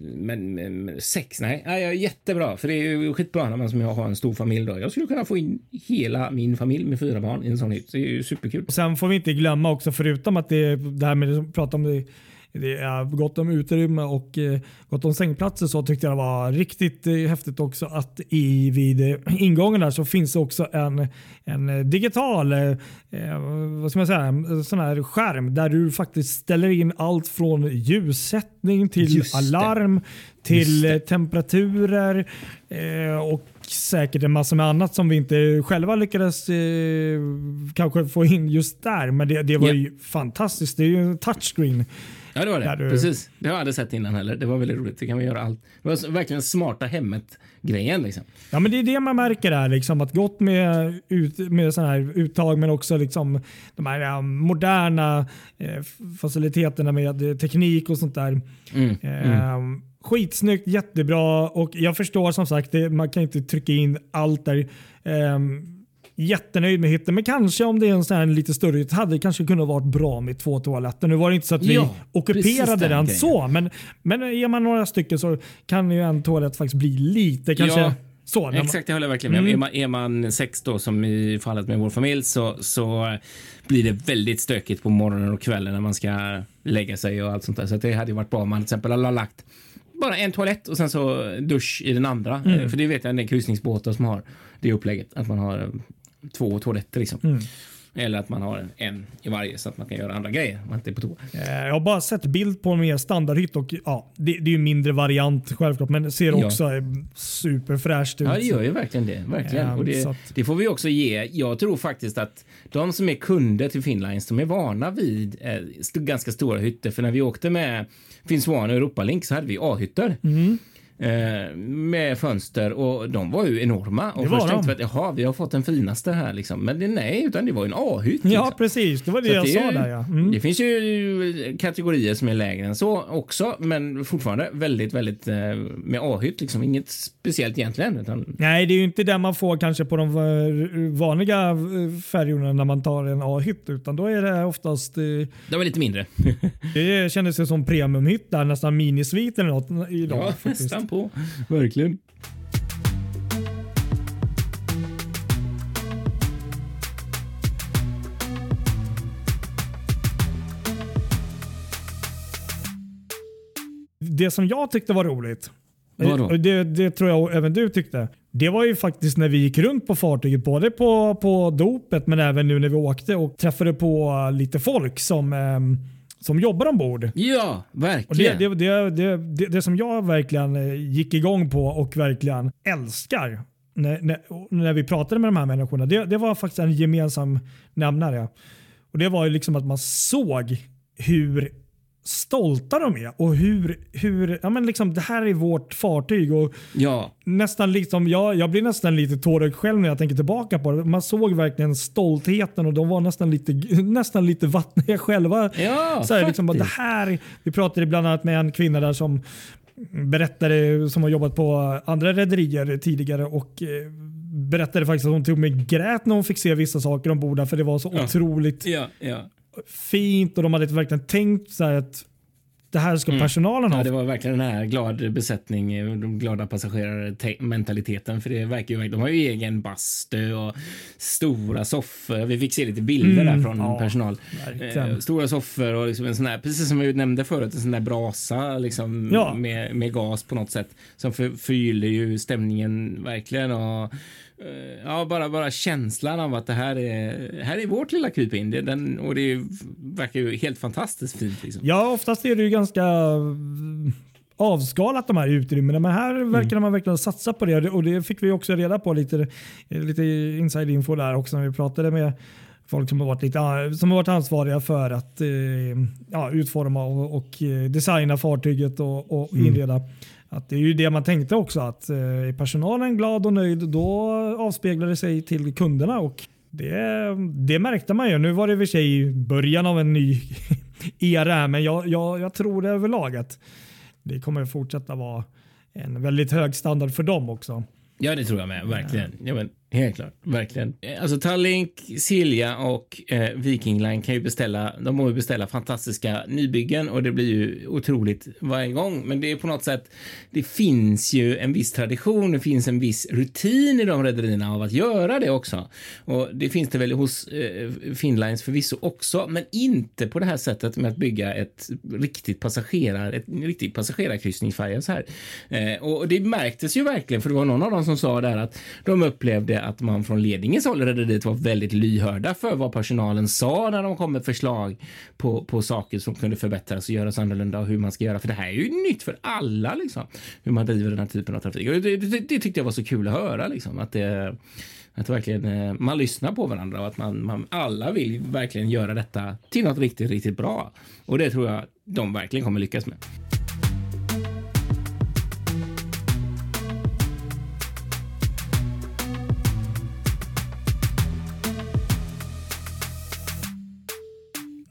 Men, men, men sex, nej. nej. Jättebra, för det är ju skitbra när man som jag har en stor familj. Då. Jag skulle kunna få in hela min familj med fyra barn i en sån hytt. Det är ju superkul. Sen får vi inte glömma också, förutom att det, det här med att prata om det, det är gott om utrymme och eh, gott om sängplatser så tyckte jag det var riktigt eh, häftigt också att i, vid eh, ingången där så finns det också en, en digital eh, vad ska man säga, sån här skärm där du faktiskt ställer in allt från ljussättning till alarm till temperaturer eh, och säkert en massa med annat som vi inte själva lyckades eh, kanske få in just där. Men det, det var Ja. ju fantastiskt. Det är ju en touchscreen. Ja, det var det. Du- Precis. Det har jag aldrig sett innan heller. Det var väldigt roligt. Det kan vi göra allt. Det var verkligen smarta hemmet-grejen liksom. Ja, men det är det man märker där. Liksom, att gott med, ut, med såna här uttag men också liksom, de här ja, moderna eh, faciliteterna med teknik och sånt där. Mm. Eh, Skitsnyggt, jättebra och jag förstår som sagt, det, man kan inte trycka in allt där. Eh, jättenöjd med hytten, men kanske om det är en sån här lite större hytt hade det kanske kunnat vara bra med två toaletter. Nu var det inte så att vi Ja, ockuperade den grejen. så, men, men är man några stycken så kan ju en toalett faktiskt bli lite kanske Ja, så. man- Exakt, det håller jag verkligen med om. Mm. Är, man, är man sex då, som i fallet med vår familj, så, så blir det väldigt stökigt på morgonen och kvällen när man ska lägga sig och allt sånt där. Så det hade ju varit bra om man till exempel hade lagt bara en toalett och sen så dusch i den andra. Mm. För det vet jag en del kryssningsbåtar som har det upplägget. Att man har två toaletter liksom. Mm. Eller att man har en, en i varje så att man kan göra andra grejer. Man inte är på toa. Eh, Jag har bara sett bild på en mer standardhytt och ja, det, det är ju mindre variant självklart, men det ser Ja. också eh, superfräscht ut. Ja, det gör ju verkligen det. Verkligen. Ja, och det, att- det får vi också ge. Jag tror faktiskt att de som är kunder till Finnlines, de är vana vid eh, ganska stora hytter. För när vi åkte med Finns One och Europalink så hade vi A-hytter. Mm. Eh, med fönster och de var ju enorma. Och Det först tänkte vi att jaha, vi har fått den finaste här liksom. Men det, nej, utan det var ju en A-hytt. Ja, liksom. precis. Det var det Så jag att sa är- där. Ja. Mm. Det finns ju kategorier som är lägre än så också, men fortfarande väldigt, väldigt eh, med A-hytt liksom. Inget speciellt egentligen. Utan, Nej, det är ju inte det man får kanske på de eh, vanliga eh, färjorna när man tar en A-hytt, utan då är det oftast eh, de är lite mindre. [laughs] Det kändes ju som premiumhytt där, nästan minisvit eller något idag. Ja, faktiskt. nästan på. Verkligen. Det som jag tyckte var roligt, Vadå? det, det tror jag även du tyckte, det var ju faktiskt när vi gick runt på fartyget, både på, på dopet men även nu när vi åkte och träffade på lite folk som, ehm, som jobbar ombord. Ja, Och det, verkligen. det, det, det, det, det som jag verkligen eh, gick igång på och verkligen älskar när, när, när vi pratade med de här människorna, det, det var faktiskt en gemensam nämnare. Och Det var ju liksom att man såg hur stolta de är och hur, hur ja men liksom, det här är vårt fartyg. Och Ja, nästan liksom, jag, jag blir nästan lite tårögd själv när jag tänker tillbaka på det. Man såg verkligen stoltheten och de var nästan lite, [laughs] nästan lite vattniga själva. Ja, så här, liksom, det här, vi pratade bland annat med en kvinna där som berättade, som har jobbat på andra rederier tidigare och eh, berättade faktiskt att hon och med grät när hon fick se vissa saker ombord för det var så Ja. otroligt ja, ja. Fint och de hade verkligen tänkt så här att det här ska personalen ha. Ja, det var verkligen den här glad besättning, de glada passagerare mentaliteten. För det verkar ju, de har ju egen bastu och stora soffor. Vi fick se lite bilder där från ja, personal. verkligen. Eh, stora soffor och liksom en sån här, precis som jag nämnde förut, en sån där brasa liksom Ja. med, med gas på något sätt som för, förgyller ju stämningen verkligen. Och, Ja, bara, bara känslan av att det här är, här är vårt lilla krypin. Det, den, och det verkar ju helt fantastiskt fint. Liksom. Ja, oftast är det ju ganska mm, avskalat de här utrymmena. Men här Mm. verkar man verkligen satsa på det och det fick vi också reda på lite, lite inside info där också när vi pratade med folk som har varit, lite, som har varit ansvariga för att eh, ja, utforma och, och eh, designa fartyget och, och Mm. Att det är ju det man tänkte också att eh, är personalen glad och nöjd då avspeglar det sig till kunderna och det, det märkte man ju. Nu var det i och för sig början av en ny [laughs] era men jag, jag, jag tror överlag att det kommer fortsätta vara en väldigt hög standard för dem också. Ja, det tror jag med. Verkligen. Ja, men, helt klart. Verkligen. Eh, alltså Tallink, Silja och eh, Viking Line kan ju beställa, de må ju beställa fantastiska nybyggen och det blir ju otroligt varje gång. Men det är på något sätt, det finns ju en viss tradition, det finns en viss rutin i de rederierna av att göra det också. Och det finns det väl hos eh, Finnlines förvisso också, men inte på det här sättet med att bygga ett riktigt passagerar, ett riktigt passagerarkryssningsfärja så här. Eh, och det märktes ju verkligen, för det var någon av dem som sa där att de upplevde att man från ledningens håll i rederiet var väldigt lyhörda för vad personalen sa när de kom med förslag på, på saker som kunde förbättras och göras annorlunda och hur man ska göra. För det här är ju nytt för alla, liksom, hur man driver den här typen av trafik. Och det, det, det tyckte jag var så kul att höra, liksom, att det att verkligen eh, man lyssnar på varandra och att man, man alla vill verkligen göra detta till något riktigt, riktigt bra. Och det tror jag de verkligen kommer lyckas med.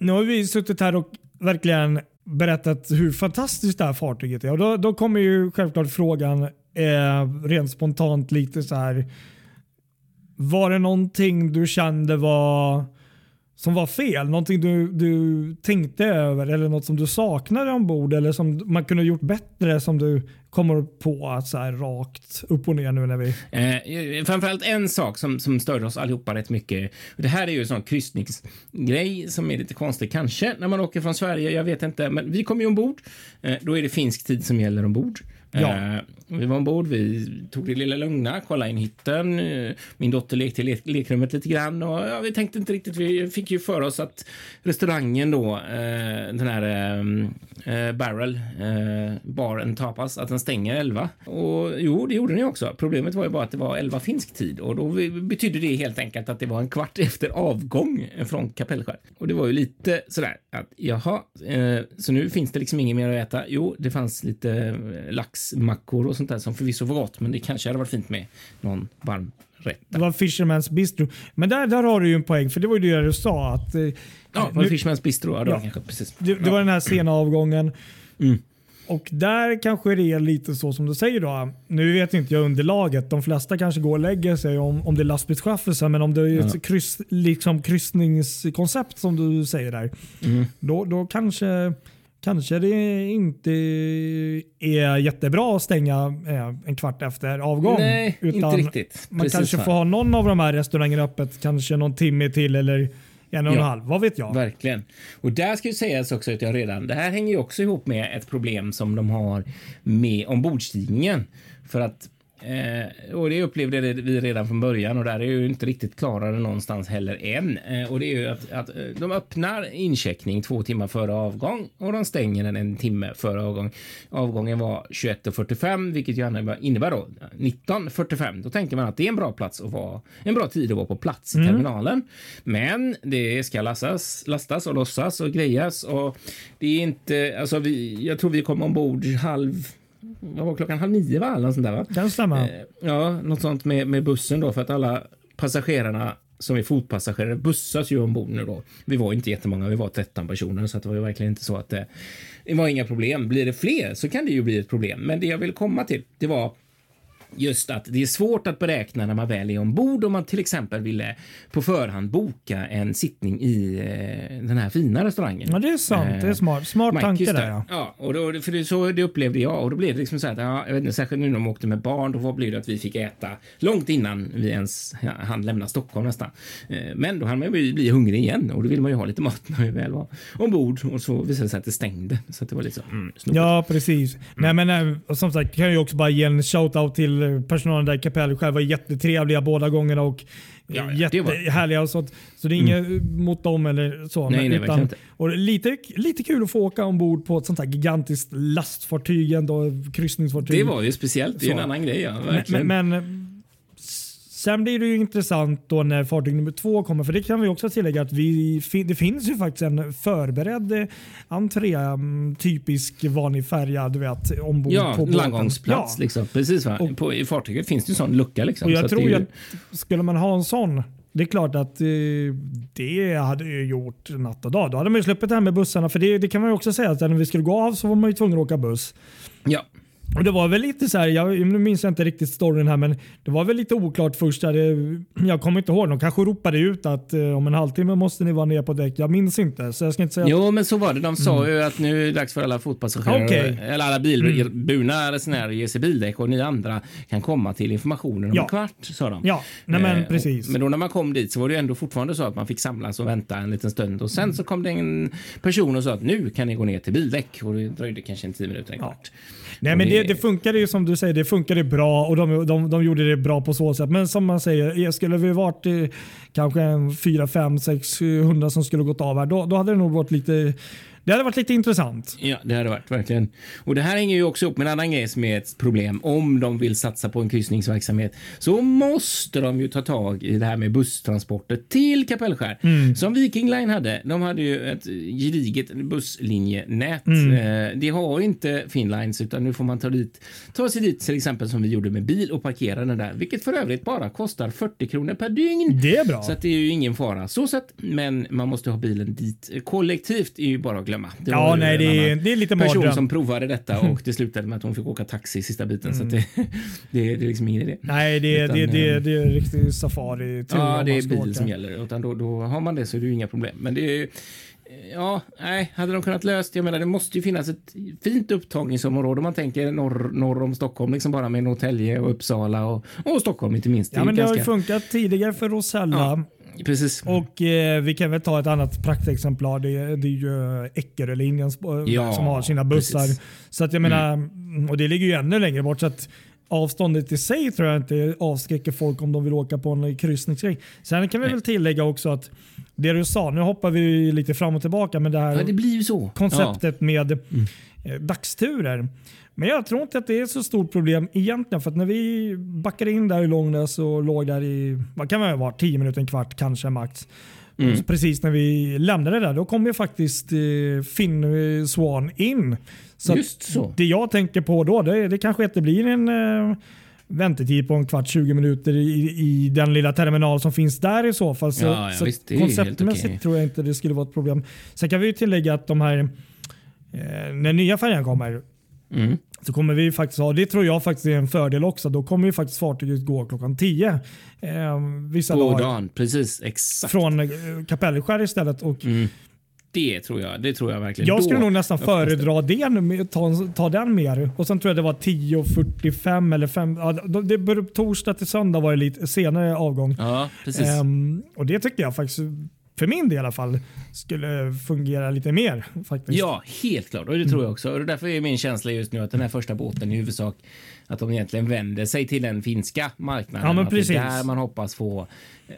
Nu har vi suttit här och verkligen berättat hur fantastiskt det här fartyget är. Och då, då kommer ju självklart frågan eh, rent spontant lite så här. Var det någonting du kände var som var fel? Någonting du, du tänkte över eller något som du saknade ombord eller som man kunde gjort bättre som du kommer på att så här rakt upp och ner nu när vi... Eh, framförallt en sak som, som störde oss allihopa rätt mycket. Det här är ju en sån kryssningsgrej som är lite konstig kanske när man åker från Sverige. Jag vet inte, men vi kom ju ombord. Eh, då är det finsk tid som gäller ombord. Ja. Eh, vi var ombord, vi tog det lilla lugna, kollade in hytten. Eh, min dotter lekte i le lekrummet lite grann och ja, vi tänkte inte riktigt. Vi fick ju för oss att restaurangen då, eh, den här eh, eh Barrel, eh, Bar and Tapas, att den stänger 11. Och jo, det gjorde den ju också. Problemet var ju bara att det var 11 finsk tid och då betydde det helt enkelt att det var en kvart [laughs] efter avgång från Kapellskär. Och det var ju lite sådär att jaha, eh, så nu finns det liksom inget mer att äta. Jo, det fanns lite eh, lax laxmackor och sånt där som förvisso var gott, men det kanske hade varit fint med någon varm rätt. Det var Fisherman's Bistro. Men där, där har du ju en poäng för det var ju det du sa att eh, Ja, nu, Fishmans Bistro, ja, det var Ja. kanske precis. Det, det var den här sena avgången. Mm. Och där kanske det är lite så som du säger då. Nu vet inte jag underlaget. De flesta kanske går och lägger sig om, om det är lastbilschaffisar. Men om det är ett kryss, liksom kryssningskoncept som du säger där. Mm. Då, då kanske, kanske det inte är jättebra att stänga eh, en kvart efter avgång. Nej, inte riktigt. Man Precis kanske så. får ha någon av de här restaurangerna öppet kanske någon timme till eller en och en Ja. halv. Vad vet jag? Verkligen. Och där ska ju sägas också att jag redan, det här hänger ju också ihop med ett problem som de har med ombordstigningen. För att Eh, och det upplevde vi redan från början och där är ju inte riktigt klarare någonstans heller än. Eh, och det är ju att, att eh, de öppnar incheckning två timmar före avgång och de stänger den en timme före avgång. Avgången var 21.45 vilket ju innebär- då 19.45. Då tänker man att det är en bra plats att vara, en bra tid att vara på plats i terminalen. Men det ska lastas, lastas och lossas och grejas och det är inte, alltså vi, jag tror vi kom ombord halv var klockan? Halv nio va? Eller något sånt där, va? Kan stämma. Eh, Ja, något sånt med, med bussen då för att alla passagerarna som är fotpassagerare bussas ju ombord nu då. Vi var inte jättemånga, vi var 13 personer så det var ju verkligen inte så att det, det var inga problem. Blir det fler så kan det ju bli ett problem. Men det jag vill komma till, det var just att det är svårt att beräkna när man väl är ombord om man till exempel ville på förhand boka en sittning i eh, den här fina restaurangen. Ja, det är sant. Det är smart. Smart Mike, tanke där. Ja. Ja, och då, för det, så det upplevde jag och då blev det liksom så att, ja, jag vet inte, särskilt nu när de åkte med barn, då blev det att vi fick äta långt innan vi ens ja, hann lämna Stockholm nästan. Eh, Men då hann man ju bli hungrig igen och då vill man ju ha lite mat när vi väl var ombord och så visade det sig att det stängde så att det var lite så. Mm. Ja, precis. Nej, men, eh, och som sagt, kan jag ju också bara ge en shout-out till eh, personalen där i kapellet. Själva var jättetrevliga båda gångerna och Ja, jättehärliga. Och sånt. Så det är inget mot dem eller så. Nej, men, nej, inte. och lite, lite kul att få åka ombord på ett sånt här gigantiskt lastfartyg, ändå, kryssningsfartyg. Det var ju speciellt, det är en annan grej. Ja, verkligen. Men, men sen blir det ju intressant då när fartyg nummer två kommer. För det kan vi också tillägga att vi, det finns ju faktiskt en förberedd eh, entré, mm, typisk vanlig färja, du vet, ombord ja, på båten. landgångsplats Ja. liksom. Precis va? Och- på, I fartyget finns det ju sån lucka liksom. Och så jag att tror är ju att skulle man ha en sån, det är klart att eh, det hade ju gjort natt och dag. Då hade man ju sluppit det här med bussarna. För det, det kan man ju också säga att när vi skulle gå av så var man ju tvungen att åka buss. Ja, Och Det var väl lite så här, jag nu minns jag inte riktigt storyn här men det var väl lite oklart först. Där det, jag kommer inte ihåg, de kanske ropade ut att eh, om en halvtimme måste ni vara ner på däck. Jag minns inte så jag ska inte säga Jo, men så var det. De sa ju att nu är det dags för alla fotpassagerare. Mm. eller alla bilburna resenärer att ge sig bildäck och ni andra kan komma till informationen om Ja. en kvart, sa de. Ja, nej men Eh, precis. Men då när man kom dit så var det ju ändå fortfarande så att man fick samlas och vänta en liten stund och sen så kom det en person och sa att nu kan ni gå ner till bildäck och det dröjde kanske en tio minuter, en Ja. kvart. Nej, Och men det, det funkade ju som du säger, det funkade bra och de, de, de gjorde det bra på så sätt. Men som man säger, eh, skulle vi varit eh, kanske en 4, 5, 6, 100 som skulle gått av här, då, då hade det nog varit lite det hade varit lite intressant. Ja, det hade varit verkligen. Och det här hänger ju också upp med en annan grej som är ett problem. Om de vill satsa på en kryssningsverksamhet så måste de ju ta tag i det här med busstransporter till Kapellskär. Som Viking Line hade. De hade ju ett gediget busslinjenät. Eh, Det har inte Finnlines utan nu får man ta, dit, ta sig dit till exempel som vi gjorde med bil och parkera den där. Vilket för övrigt bara kostar 40 kronor per dygn. Det är bra. Så att det är ju ingen fara så sett, men man måste ha bilen dit. Kollektivt är ju bara att glömma. Det Ja, nej, det är- det är lite person mardröm. som provade detta och [laughs] det slutade med att hon fick åka taxi sista biten. Så att det, [laughs] det, det är liksom ingen idé. Nej, det, Utan, det, det, eh, det är riktig safari. Ja, det är bil åka. som gäller. Utan då, då har man det så är det ju inga problem. Men det är Ja, nej, hade de kunnat löst, jag menar det måste ju finnas ett fint upptagningsområde om man tänker norr, norr om Stockholm, liksom bara med Norrtälje och Uppsala och, och Stockholm inte minst. Ja, men det ju har ju ganska- funkat tidigare för Rosella. Ja. Precis. Och eh, vi kan väl ta ett annat praktexemplar. Det, är- det är ju Eckerölinjen sp- Ja, som har sina bussar. precis. Så att jag menar, och det ligger ju ännu längre bort. Så att avståndet i sig tror jag inte avskräcker folk om de vill åka på en kryssningsgrej. Sen kan vi Nej. väl tillägga också att det du sa, nu hoppar vi lite fram och tillbaka med det här Ja, det blir ju så. konceptet med eh, dagsturer. Men jag tror inte att det är så stort problem egentligen. För att när vi backade in där i Långnäs och låg där i, vad kan det vara, 10 minuter, en kvart kanske max. Mm. Precis när vi lämnade där, då kom ju faktiskt eh, Finn Swan in. Så Just så. Det jag tänker på då, det, det kanske inte blir en eh, väntetid på en kvart, 20 minuter i, i den lilla terminal som finns där i så fall. Så, Ja, ja, visst, konceptmässigt okej. tror jag inte det skulle vara ett problem. Sen kan vi ju tillägga att de här, eh, när nya färjan kommer, Mm. så kommer vi faktiskt ha, det tror jag faktiskt är en fördel också, då kommer ju faktiskt fartyget gå klockan 10. Eh, vissa På dagar. dagen, precis. Exakt. Från eh, Kapellskär istället. Och Mm. Det tror jag. Det tror jag verkligen. jag skulle Då nog nästan föredra det, nu, ta, ta den mer. Och sen tror jag det var 10.45 eller 5. Ja, det, bör- torsdag till söndag var det lite senare avgång. Ja, precis. Ehm, och det tycker jag faktiskt, för min del i alla fall, skulle fungera lite mer. Faktiskt. Ja, helt klart. Och det tror jag också. Och därför är min känsla just nu att den här första båten i huvudsak att de egentligen vänder sig till den finska marknaden. Ja, men att det precis. är där man hoppas få.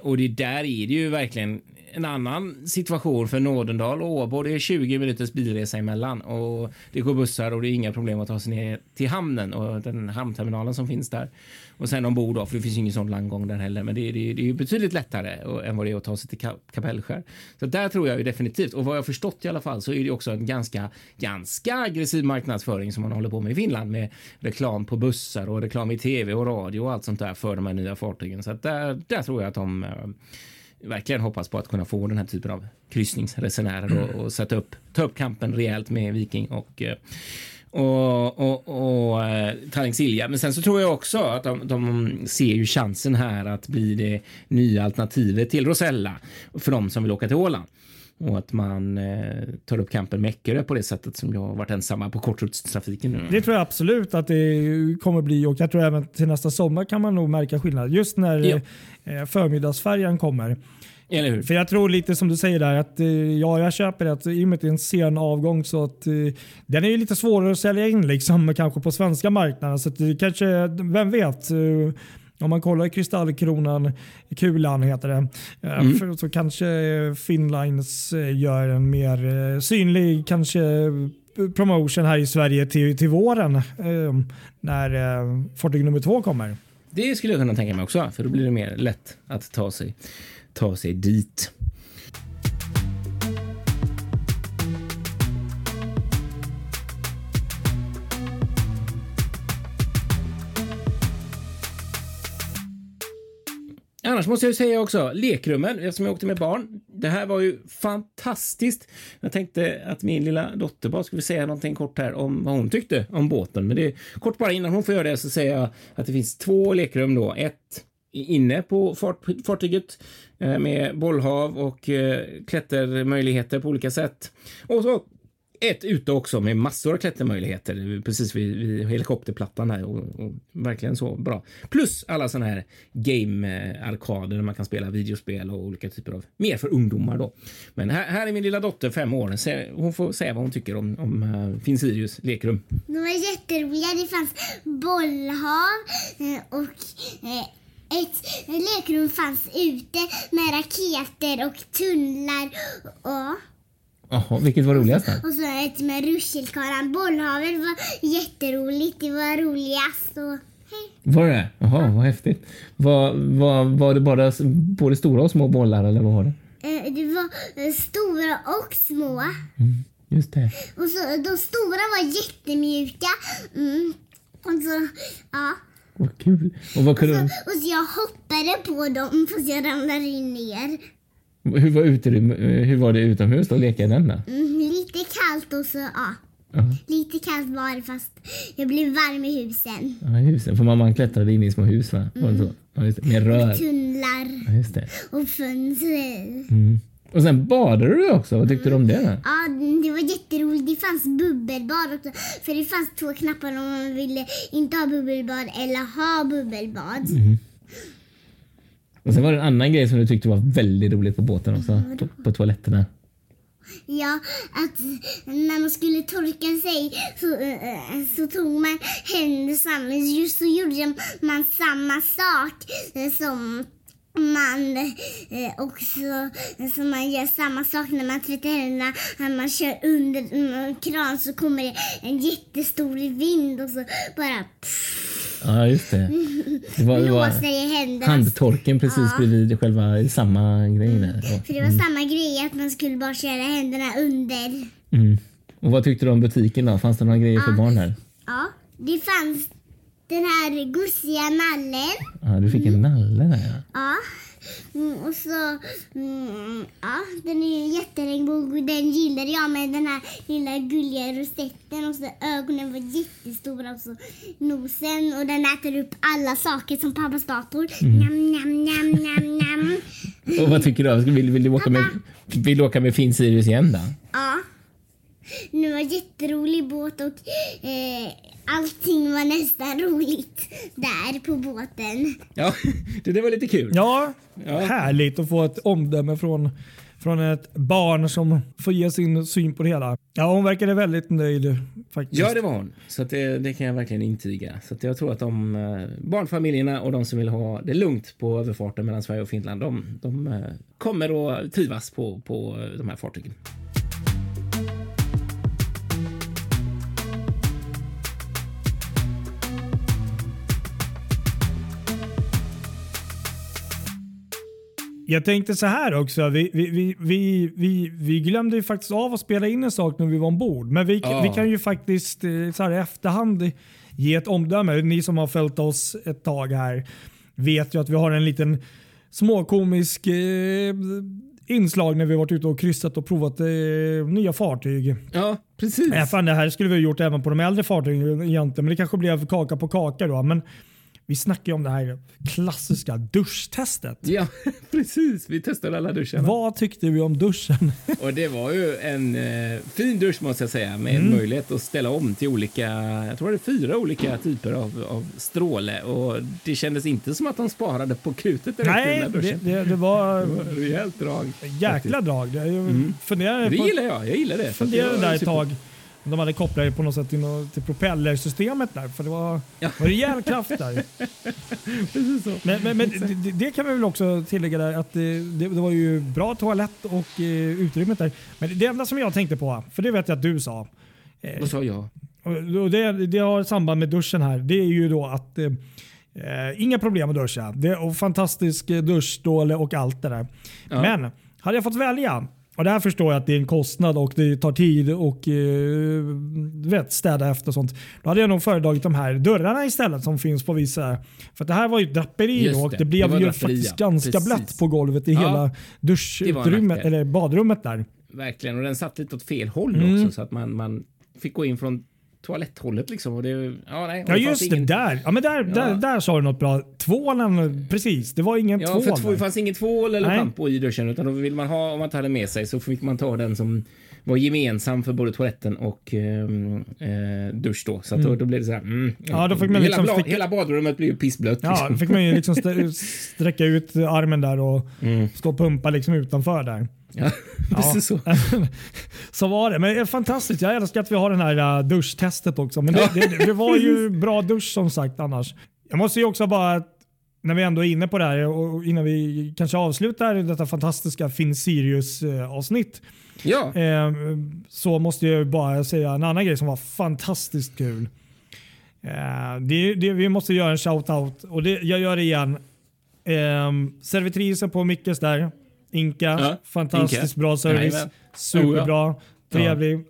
Och det där är det ju verkligen en annan situation för Nådendal och Åbo. Det är 20 minuters bilresa emellan och det går bussar och det är inga problem att ta sig ner till hamnen och den hamnterminalen som finns där. Och sen ombord då, för det finns ju ingen sån landgång där heller. Men det är, det det är ju betydligt lättare och- än vad det är att ta sig till Ka- Kapellskär. Så där tror jag ju definitivt. Och vad jag förstått i alla fall så är det också en ganska, ganska aggressiv marknadsföring som man håller på med i Finland med reklam på bussar och reklam i tv och radio och allt sånt där för de här nya fartygen. Så att där, där tror jag att de eh, verkligen hoppas på att kunna få den här typen av kryssningsresenärer och, och sätta upp, ta upp kampen rejält med Viking och, eh, och, och, och eh, Tallink Silja. Men sen så tror jag också att de, de ser ju chansen här att bli det nya alternativet till Rosella för de som vill åka till Åland och att man eh, tar upp kampen med Eckerö på det sättet som jag har varit ensamma på korttidstrafiken nu. Det tror jag absolut att det kommer bli och jag tror även till nästa sommar kan man nog märka skillnad. Just när Ja. eh, förmiddagsfärjan kommer. Eller hur? För jag tror lite som du säger där att eh, ja, jag köper det att i och med att det är en sen avgång så att eh, den är ju lite svårare att sälja in liksom kanske på svenska marknaden. Så att det kanske, vem vet? Om man kollar i Kristallkronan, Kulan heter det, eh, för, så kanske Finnlines eh, gör en mer eh, synlig kanske promotion här i Sverige till, till våren när fartyg nummer två kommer. Det skulle jag kunna tänka mig också, för då blir det mer lätt att ta sig, ta sig dit. Annars måste jag ju säga också, lekrummen, eftersom jag åkte med barn. Det här var ju fantastiskt. Jag tänkte att min lilla dotter bara skulle säga någonting kort här om vad hon tyckte om båten. Men det är kort bara innan hon får göra det så säger jag att det finns två lekrum då. Ett inne på fart, fartyget eh, med bollhav och eh, klättermöjligheter på olika sätt. Och så ett ute också med massor av klättermöjligheter precis vid, vid helikopterplattan här och, och verkligen så bra. Plus alla sådana här game-arkader där man kan spela videospel och olika typer av mer för ungdomar då. Men här, här är min lilla dotter fem år. Hon får säga vad hon tycker om, om eh, uh, Finn Sirius lekrum. De var jätteroliga. Det fanns bollhav eh, och eh, ett lekrum fanns ute med raketer och tunnlar och, Jaha, vilket var roligast? Då? och så ett med rutschkanan. Bollhavet var jätteroligt. Det var roligast. Och, hej. Var det Jaha, vad häftigt. Var, var, var det bara både stora och små bollar eller vad var det? Eh, Det var eh, stora och små. Just det. Och så, de stora var jättemjuka. Mm. Och så, ja. Vad kul. Och vad kunde, Och så jag hoppade på dem fast jag ramlade ner. Hur, var uterym, hur var det utomhus då? Leka i den då? Mm, lite kallt och så, ja. Ja. Lite kallt var det fast jag blev varm i husen. Ja, husen. För man klättrade in i små hus va? Var det så? Ja, just det. Med rör. Tunnlar Ja, just det. och fönster. Mm. Och sen badade du också. Vad tyckte du om det? Då? Ja, det var jätteroligt. Det fanns bubbelbad också. För det fanns två knappar om man ville inte ha bubbelbad eller ha bubbelbad. Och sen var det en annan grej som du tyckte var väldigt roligt på båten också. På, på toaletterna. Ja, att när man skulle torka sig så, eh, så tog man händer samman. Just så gjorde man samma sak eh, som man eh, också som man gör samma sak när man tvättar händerna. När man kör under en kran så kommer det en jättestor vind och så bara Ja, just det. Det var, det var handtorken precis bredvid själva samma grej där. Ja. För det var samma grej att man skulle bara köra händerna under. Mm. Och vad tyckte du om butiken då? Fanns det några grejer för barn där? Ja, det fanns den här gosiga nallen. Ja, du fick en nalle där ja. Ja. Mm, och så, mm, ja, den är ju och den gillar jag med den här lilla gulliga rosetten och så ögonen var jättestora och så nosen och den äter upp alla saker som pappas dator. Nam, nam, nam, nam, nam. Och vad tycker du? Vill, vill, du åka med, vill du åka med Finn Sirius igen då? Ja. Det var jätterolig båt och eh, allting var nästan roligt där på båten. Ja, det, det var lite kul. Ja, Ja. härligt att få ett omdöme från, från ett barn som får ge sin syn på det hela. Ja, hon verkade väldigt nöjd faktiskt. Ja, det var hon. Så att det, det kan jag verkligen intyga. Så att jag tror att de eh, barnfamiljerna och de som vill ha det lugnt på överfarten mellan Sverige och Finland, de, de eh, kommer att trivas på, på de här fartygen. Jag tänkte så här också. Vi, vi, vi, vi, vi, glömde ju faktiskt av att spela in en sak när vi var ombord. Men vi, vi kan ju faktiskt eh, så här i efterhand ge ett omdöme. Ni som har följt oss ett tag här vet ju att vi har en liten småkomisk eh, inslag när vi varit ute och kryssat och provat eh, nya fartyg. Ja, precis. Äh, fan, det här skulle vi ha gjort även på de äldre fartygen egentligen, men det kanske blev kaka på kaka då. Men vi snackar ju om det här klassiska duschtestet. Ja, [laughs] precis. Vi testade alla duscharna. Vad tyckte vi om duschen? [laughs] Och det var ju en eh, fin dusch måste jag säga med Mm. möjlighet att ställa om till olika, jag tror det är fyra olika typer av, av stråle och det kändes inte som att de sparade på krutet direkt Nej, den där det, duschen. det, det var [laughs] Det var rejält drag. jäkla drag. Jag funderade Det på, gillar jag, jag gillar det. Funderade det var där ett tag de hade kopplat det på något sätt till, propellersystemet där. För det var, Ja. var rejäl kraft där. [laughs] Precis så. Men, men, men det, det kan vi väl också tillägga där att det, det, var ju bra toalett och eh, utrymmet där. Men det enda som jag tänkte på, för det vet jag att du sa. Eh, Vad sa jag? och det, det har samband med duschen här. Det är ju då att eh, eh, inga problem att duscha. Det är och fantastisk duschstråle och allt det där. Ja. Men hade jag fått välja och det här förstår jag att det är en kostnad och det tar tid och eh, vet, städa efter och sånt. Då hade jag nog föredragit de här dörrarna istället som finns på vissa. För det här var ju ett draperi då och det, det det blev var ju draperi, faktiskt ja. ganska Precis. blött på golvet i Ja, hela det duschutrymmet eller badrummet där. Verkligen, och den satt lite åt fel håll Mm. också så att man, man fick gå in från toaletthållet liksom. Och det, ja, nej, Ja det just det, ingen- där. Ja, men där, där, där sa du något bra. Tvålen, precis. Det var ingen Ja, tvål. för två, det fanns ingen tvål eller schampo i duschen utan då vill man ha, om man tar den med sig så fick man ta den som var gemensam för både toaletten och ehm, eh, dusch då. Så att då, då blev det så här. Mm, Ja, då fick man hela, liksom bla- sticka- hela badrummet blev ju pissblött. Ja, liksom. då fick man ju liksom [laughs] st- sträcka ut armen där och stå och pumpa liksom utanför där. Ja, [laughs] precis så. [laughs] så var det. Men det är fantastiskt. Jag älskar att vi har den här uh, duschtestet också. Men det, det, det var ju [laughs] bra dusch som sagt annars. Jag måste ju också bara, när vi ändå är inne på det här och innan vi kanske avslutar detta fantastiska Finn Sirius uh, avsnitt. Ja, Eh, så måste jag bara säga en annan grej som var fantastiskt kul. Eh, det, det, vi måste göra en shout-out och det, jag gör det igen. Eh, servitrisen på Mickes där, Inka. Ja, fantastiskt Inka. bra service. Jajamän. Superbra, trevlig,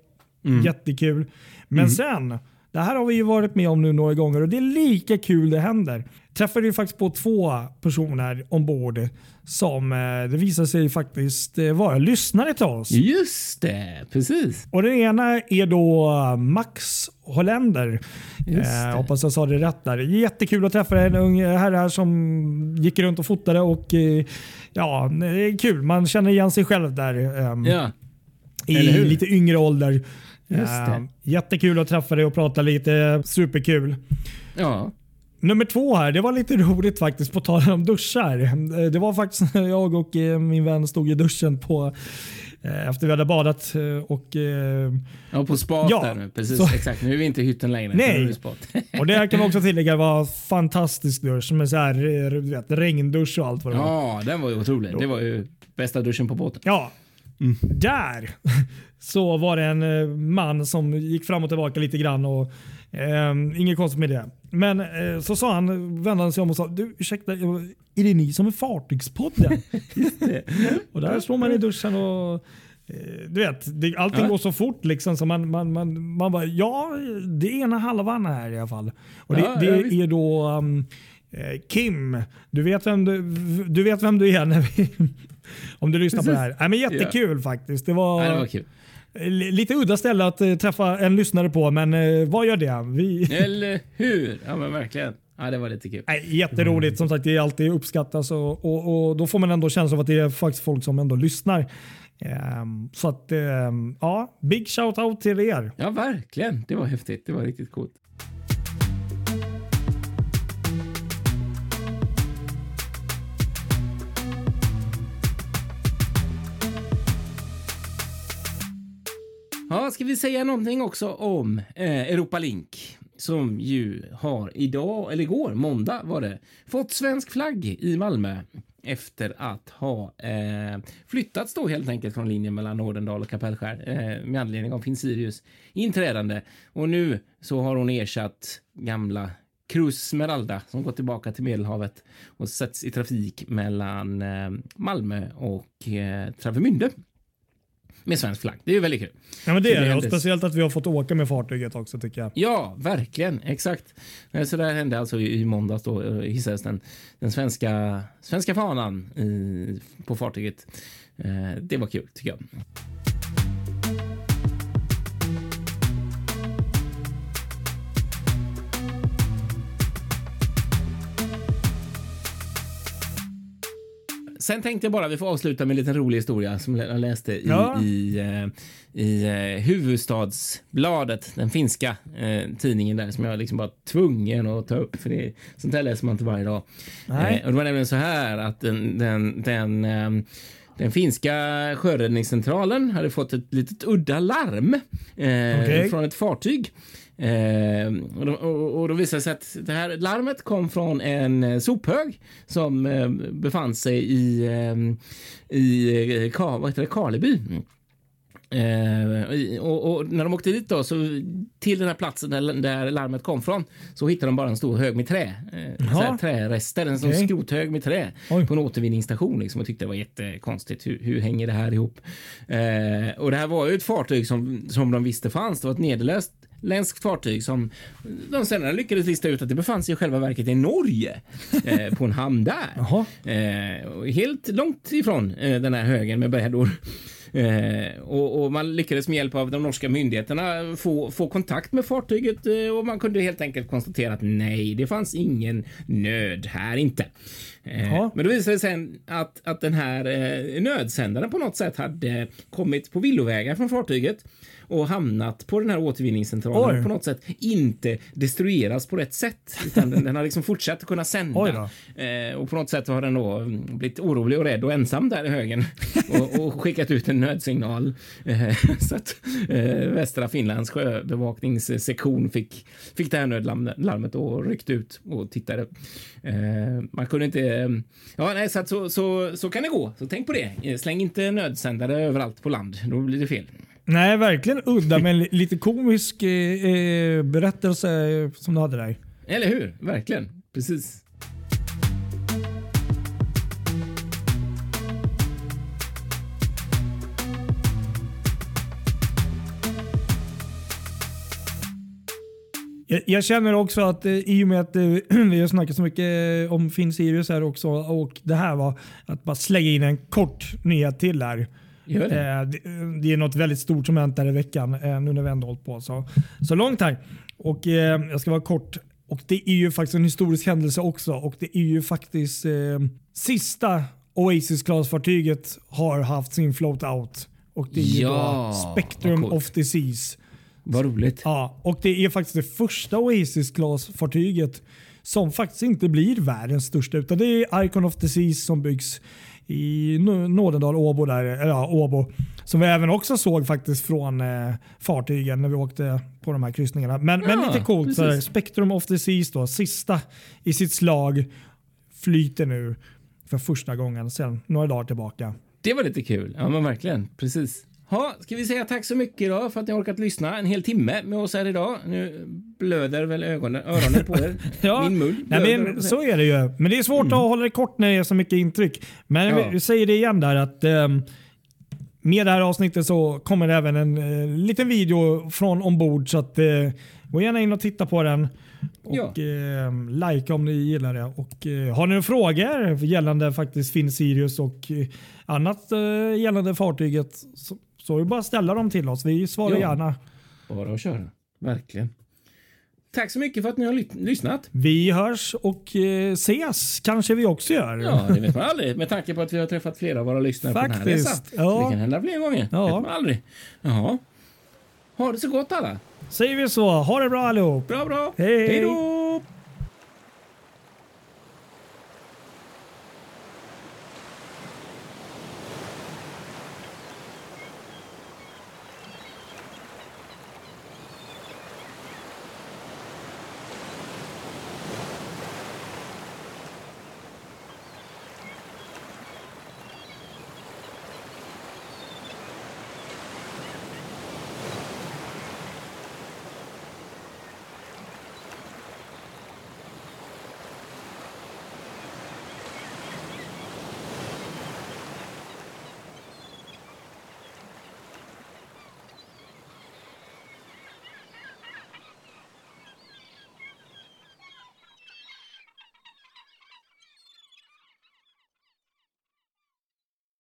Mm. jättekul. Men sen, det här har vi ju varit med om nu några gånger och det är lika kul det händer. Träffade ju faktiskt på två personer ombord som eh, det visar sig faktiskt eh, vara lyssnare till oss. just det. Precis. Och den ena är då Max Holländer. Eh, hoppas jag sa det rätt där. Jättekul att träffa en ung herre här som gick runt och fotade och eh, ja, det är kul. Man känner igen sig själv där Ja, i lite yngre ålder. Just det. Jättekul att träffa dig och prata lite. Superkul. ja. Nummer två här, det var lite [laughs] roligt faktiskt på tal om duschar. Eh, Det var faktiskt när jag och eh, min vän stod i duschen på eh, efter vi hade badat och ja på spat Ja, där nu. Precis, så- exakt. Nu är vi inte i hytten längre. Nej. Nu är vi i spat. [laughs] Och det här kan vi också tillägga var fantastisk dusch med så här, du vet, regndusch och allt vad det var. ja, den var ju otrolig. Det var ju bästa duschen på båten. Ja, där [laughs] så var det en eh, man som gick fram och tillbaka lite grann. och eh, Inget konstigt med det. Men eh, så sa han, vände han sig om och sa du ursäkta, är det ni som är Fartygspodden? [laughs] och där står man i duschen och eh, du vet, det, allting Ja. går så fort liksom så man, man, man, man bara ja, det är ena halvan här i alla fall. Och det, Ja, det är då um, Kim. Du vet vem du, du vet vem du är när vi, om du lyssnar på det här. Nej, men jättekul faktiskt. Det var, Nej, det var kul. li- lite udda ställe att eh, träffa en lyssnare på, men eh, vad gör det? Vi, [laughs] Eller hur? Ja, men verkligen. Ja, det var lite kul. Nej, jätteroligt. Som sagt, det är alltid uppskattas och, och, och då får man ändå känsla av att det är faktiskt folk som ändå lyssnar. Ehm, så att, ehm, ja, big shout out till er. Ja, verkligen. Det var häftigt. Det var riktigt coolt. Ja, ska vi säga någonting också om eh, Europa Link som ju har idag, eller igår, måndag var det, fått svensk flagg i Malmö efter att ha eh, flyttats då helt enkelt från linjen mellan Nordendal och Kapellskär eh, med anledning av Finn Sirius inträdande. Och nu så har hon ersatt gamla Cruz Smeralda som gått tillbaka till Medelhavet och sätts i trafik mellan eh, Malmö och eh, Travemünde med svensk flagg. Det är ju väldigt kul. Ja, men det är det. Och speciellt att vi har fått åka med fartyget också tycker jag. Ja, verkligen. Exakt. Eh, Så där hände alltså i i måndags då eh, hissades den, den svenska, svenska fanan i, på fartyget. Eh, Det var kul tycker jag. Sen tänkte jag bara vi får avsluta med en liten rolig historia som jag läste i, Ja. i, eh, i eh, Huvudstadsbladet, den finska eh, tidningen där som jag liksom bara tvungen att ta upp för det, sånt där läser man inte varje dag. Eh, och det var nämligen så här att den, den, den ehm, den finska sjöräddningscentralen hade fått ett litet udda larm eh, Okej. från ett fartyg. Eh, och, då, och, och då visade det sig att det här larmet kom från en eh, sophög som eh, befann sig i, eh, i Ka, vad heter det, Karleby. Eh, och, och när de åkte dit då, så till den här platsen där, där larmet kom från så hittade de bara en stor hög med trä. Eh, så här, trärester, en Okej. skrothög med trä Oj. på en återvinningsstation liksom, och tyckte det var jättekonstigt. Hur, hur hänger det här ihop? Eh, och det här var ju ett fartyg som, som de visste fanns. Det var ett nederländskt ländskt fartyg som de senare lyckades lista ut att det befann sig i själva verket i Norge eh, på en hamn där. Eh, helt långt ifrån eh, den här högen med brädor. Eh, och, och man lyckades med hjälp av de norska myndigheterna få, få kontakt med fartyget eh, och man kunde helt enkelt konstatera att nej, det fanns ingen nöd här inte. Eh, men då visade det sig att, att den här eh, nödsändaren på något sätt hade kommit på villovägar från fartyget och hamnat på den här återvinningscentralen Oj. och på något sätt inte destrueras på rätt sätt. Utan den, den har liksom fortsatt att kunna sända. Eh, och på något sätt har den då mm, blivit orolig och rädd och ensam där i högen [laughs] och, och skickat ut en nödsignal. Eh, [laughs] så att eh, Västra Finlands sjöbevakningssektion fick, fick det här nödlarmet och ryckte ut och tittade. Eh, man kunde inte... Ja, nej, så, att så, så, så kan det gå. Så tänk på det. Eh, Släng inte nödsändare överallt på land. Då blir det fel. Nej, verkligen udda men li- lite komisk eh, eh, berättelse eh, som du hade där. Eller hur? Verkligen. Precis. Jag, jag känner också att eh, i och med att eh, [clears throat] vi har snackat så mycket om Finn Sirius här också och det här var att bara slänga in en kort nyhet till här. Gör det. Eh, det, det är något väldigt stort som hänt där i veckan eh, nu när vi ändå hållit på så, så långt här. Och eh, jag ska vara kort. Och det är ju faktiskt en historisk händelse också och det är ju faktiskt sista Oasis Class-fartyget har haft sin float out. Och det är ju Ja, då Spectrum of the Seas. Vad roligt. Ja, och det är faktiskt det första Oasis Class-fartyget som faktiskt inte blir världens största utan det är Icon of the Seas som byggs i Nå- Nådendal, Åbo där, eller ja, Åbo. Som vi även också såg faktiskt från eh, fartygen när vi åkte på de här kryssningarna. Men, men Ja, lite coolt. Så. Spectrum of the Seas då, sista i sitt slag, flyter nu för första gången sedan några dagar tillbaka. Det var lite kul. Ja, men verkligen. Precis. Ha, ska vi säga tack så mycket idag för att ni har orkat lyssna en hel timme med oss här idag. Nu blöder väl ögonen, öronen på er. [laughs] Min mun Nej, men, så är det ju. Men det är svårt att hålla det kort när det är så mycket intryck. Men Ja. vi, vi säger det igen där att ehm, med det här avsnittet så kommer det även en eh, liten video från ombord så att eh, gå gärna in och titta på den. Och Ja. eh, like om ni gillar det. Och, eh, har ni några frågor gällande faktiskt Finn Sirius och annat gällande fartyget så, så är det bara att ställa dem till oss. Vi svarar Ja. gärna. Bara att köra. Verkligen. Tack så mycket för att ni har ly- lyssnat. Vi hörs och eh, ses kanske vi också gör. Ja, det vet man aldrig. Med tanke på att vi har träffat flera av våra lyssnare på den här Faktiskt, resan. ja. Det kan hända fler gånger. Ja. vet man aldrig. Jaha. Ha det så gott alla. Säger vi så. Ha det bra allihop. Bra, bra. Hej. Hej då!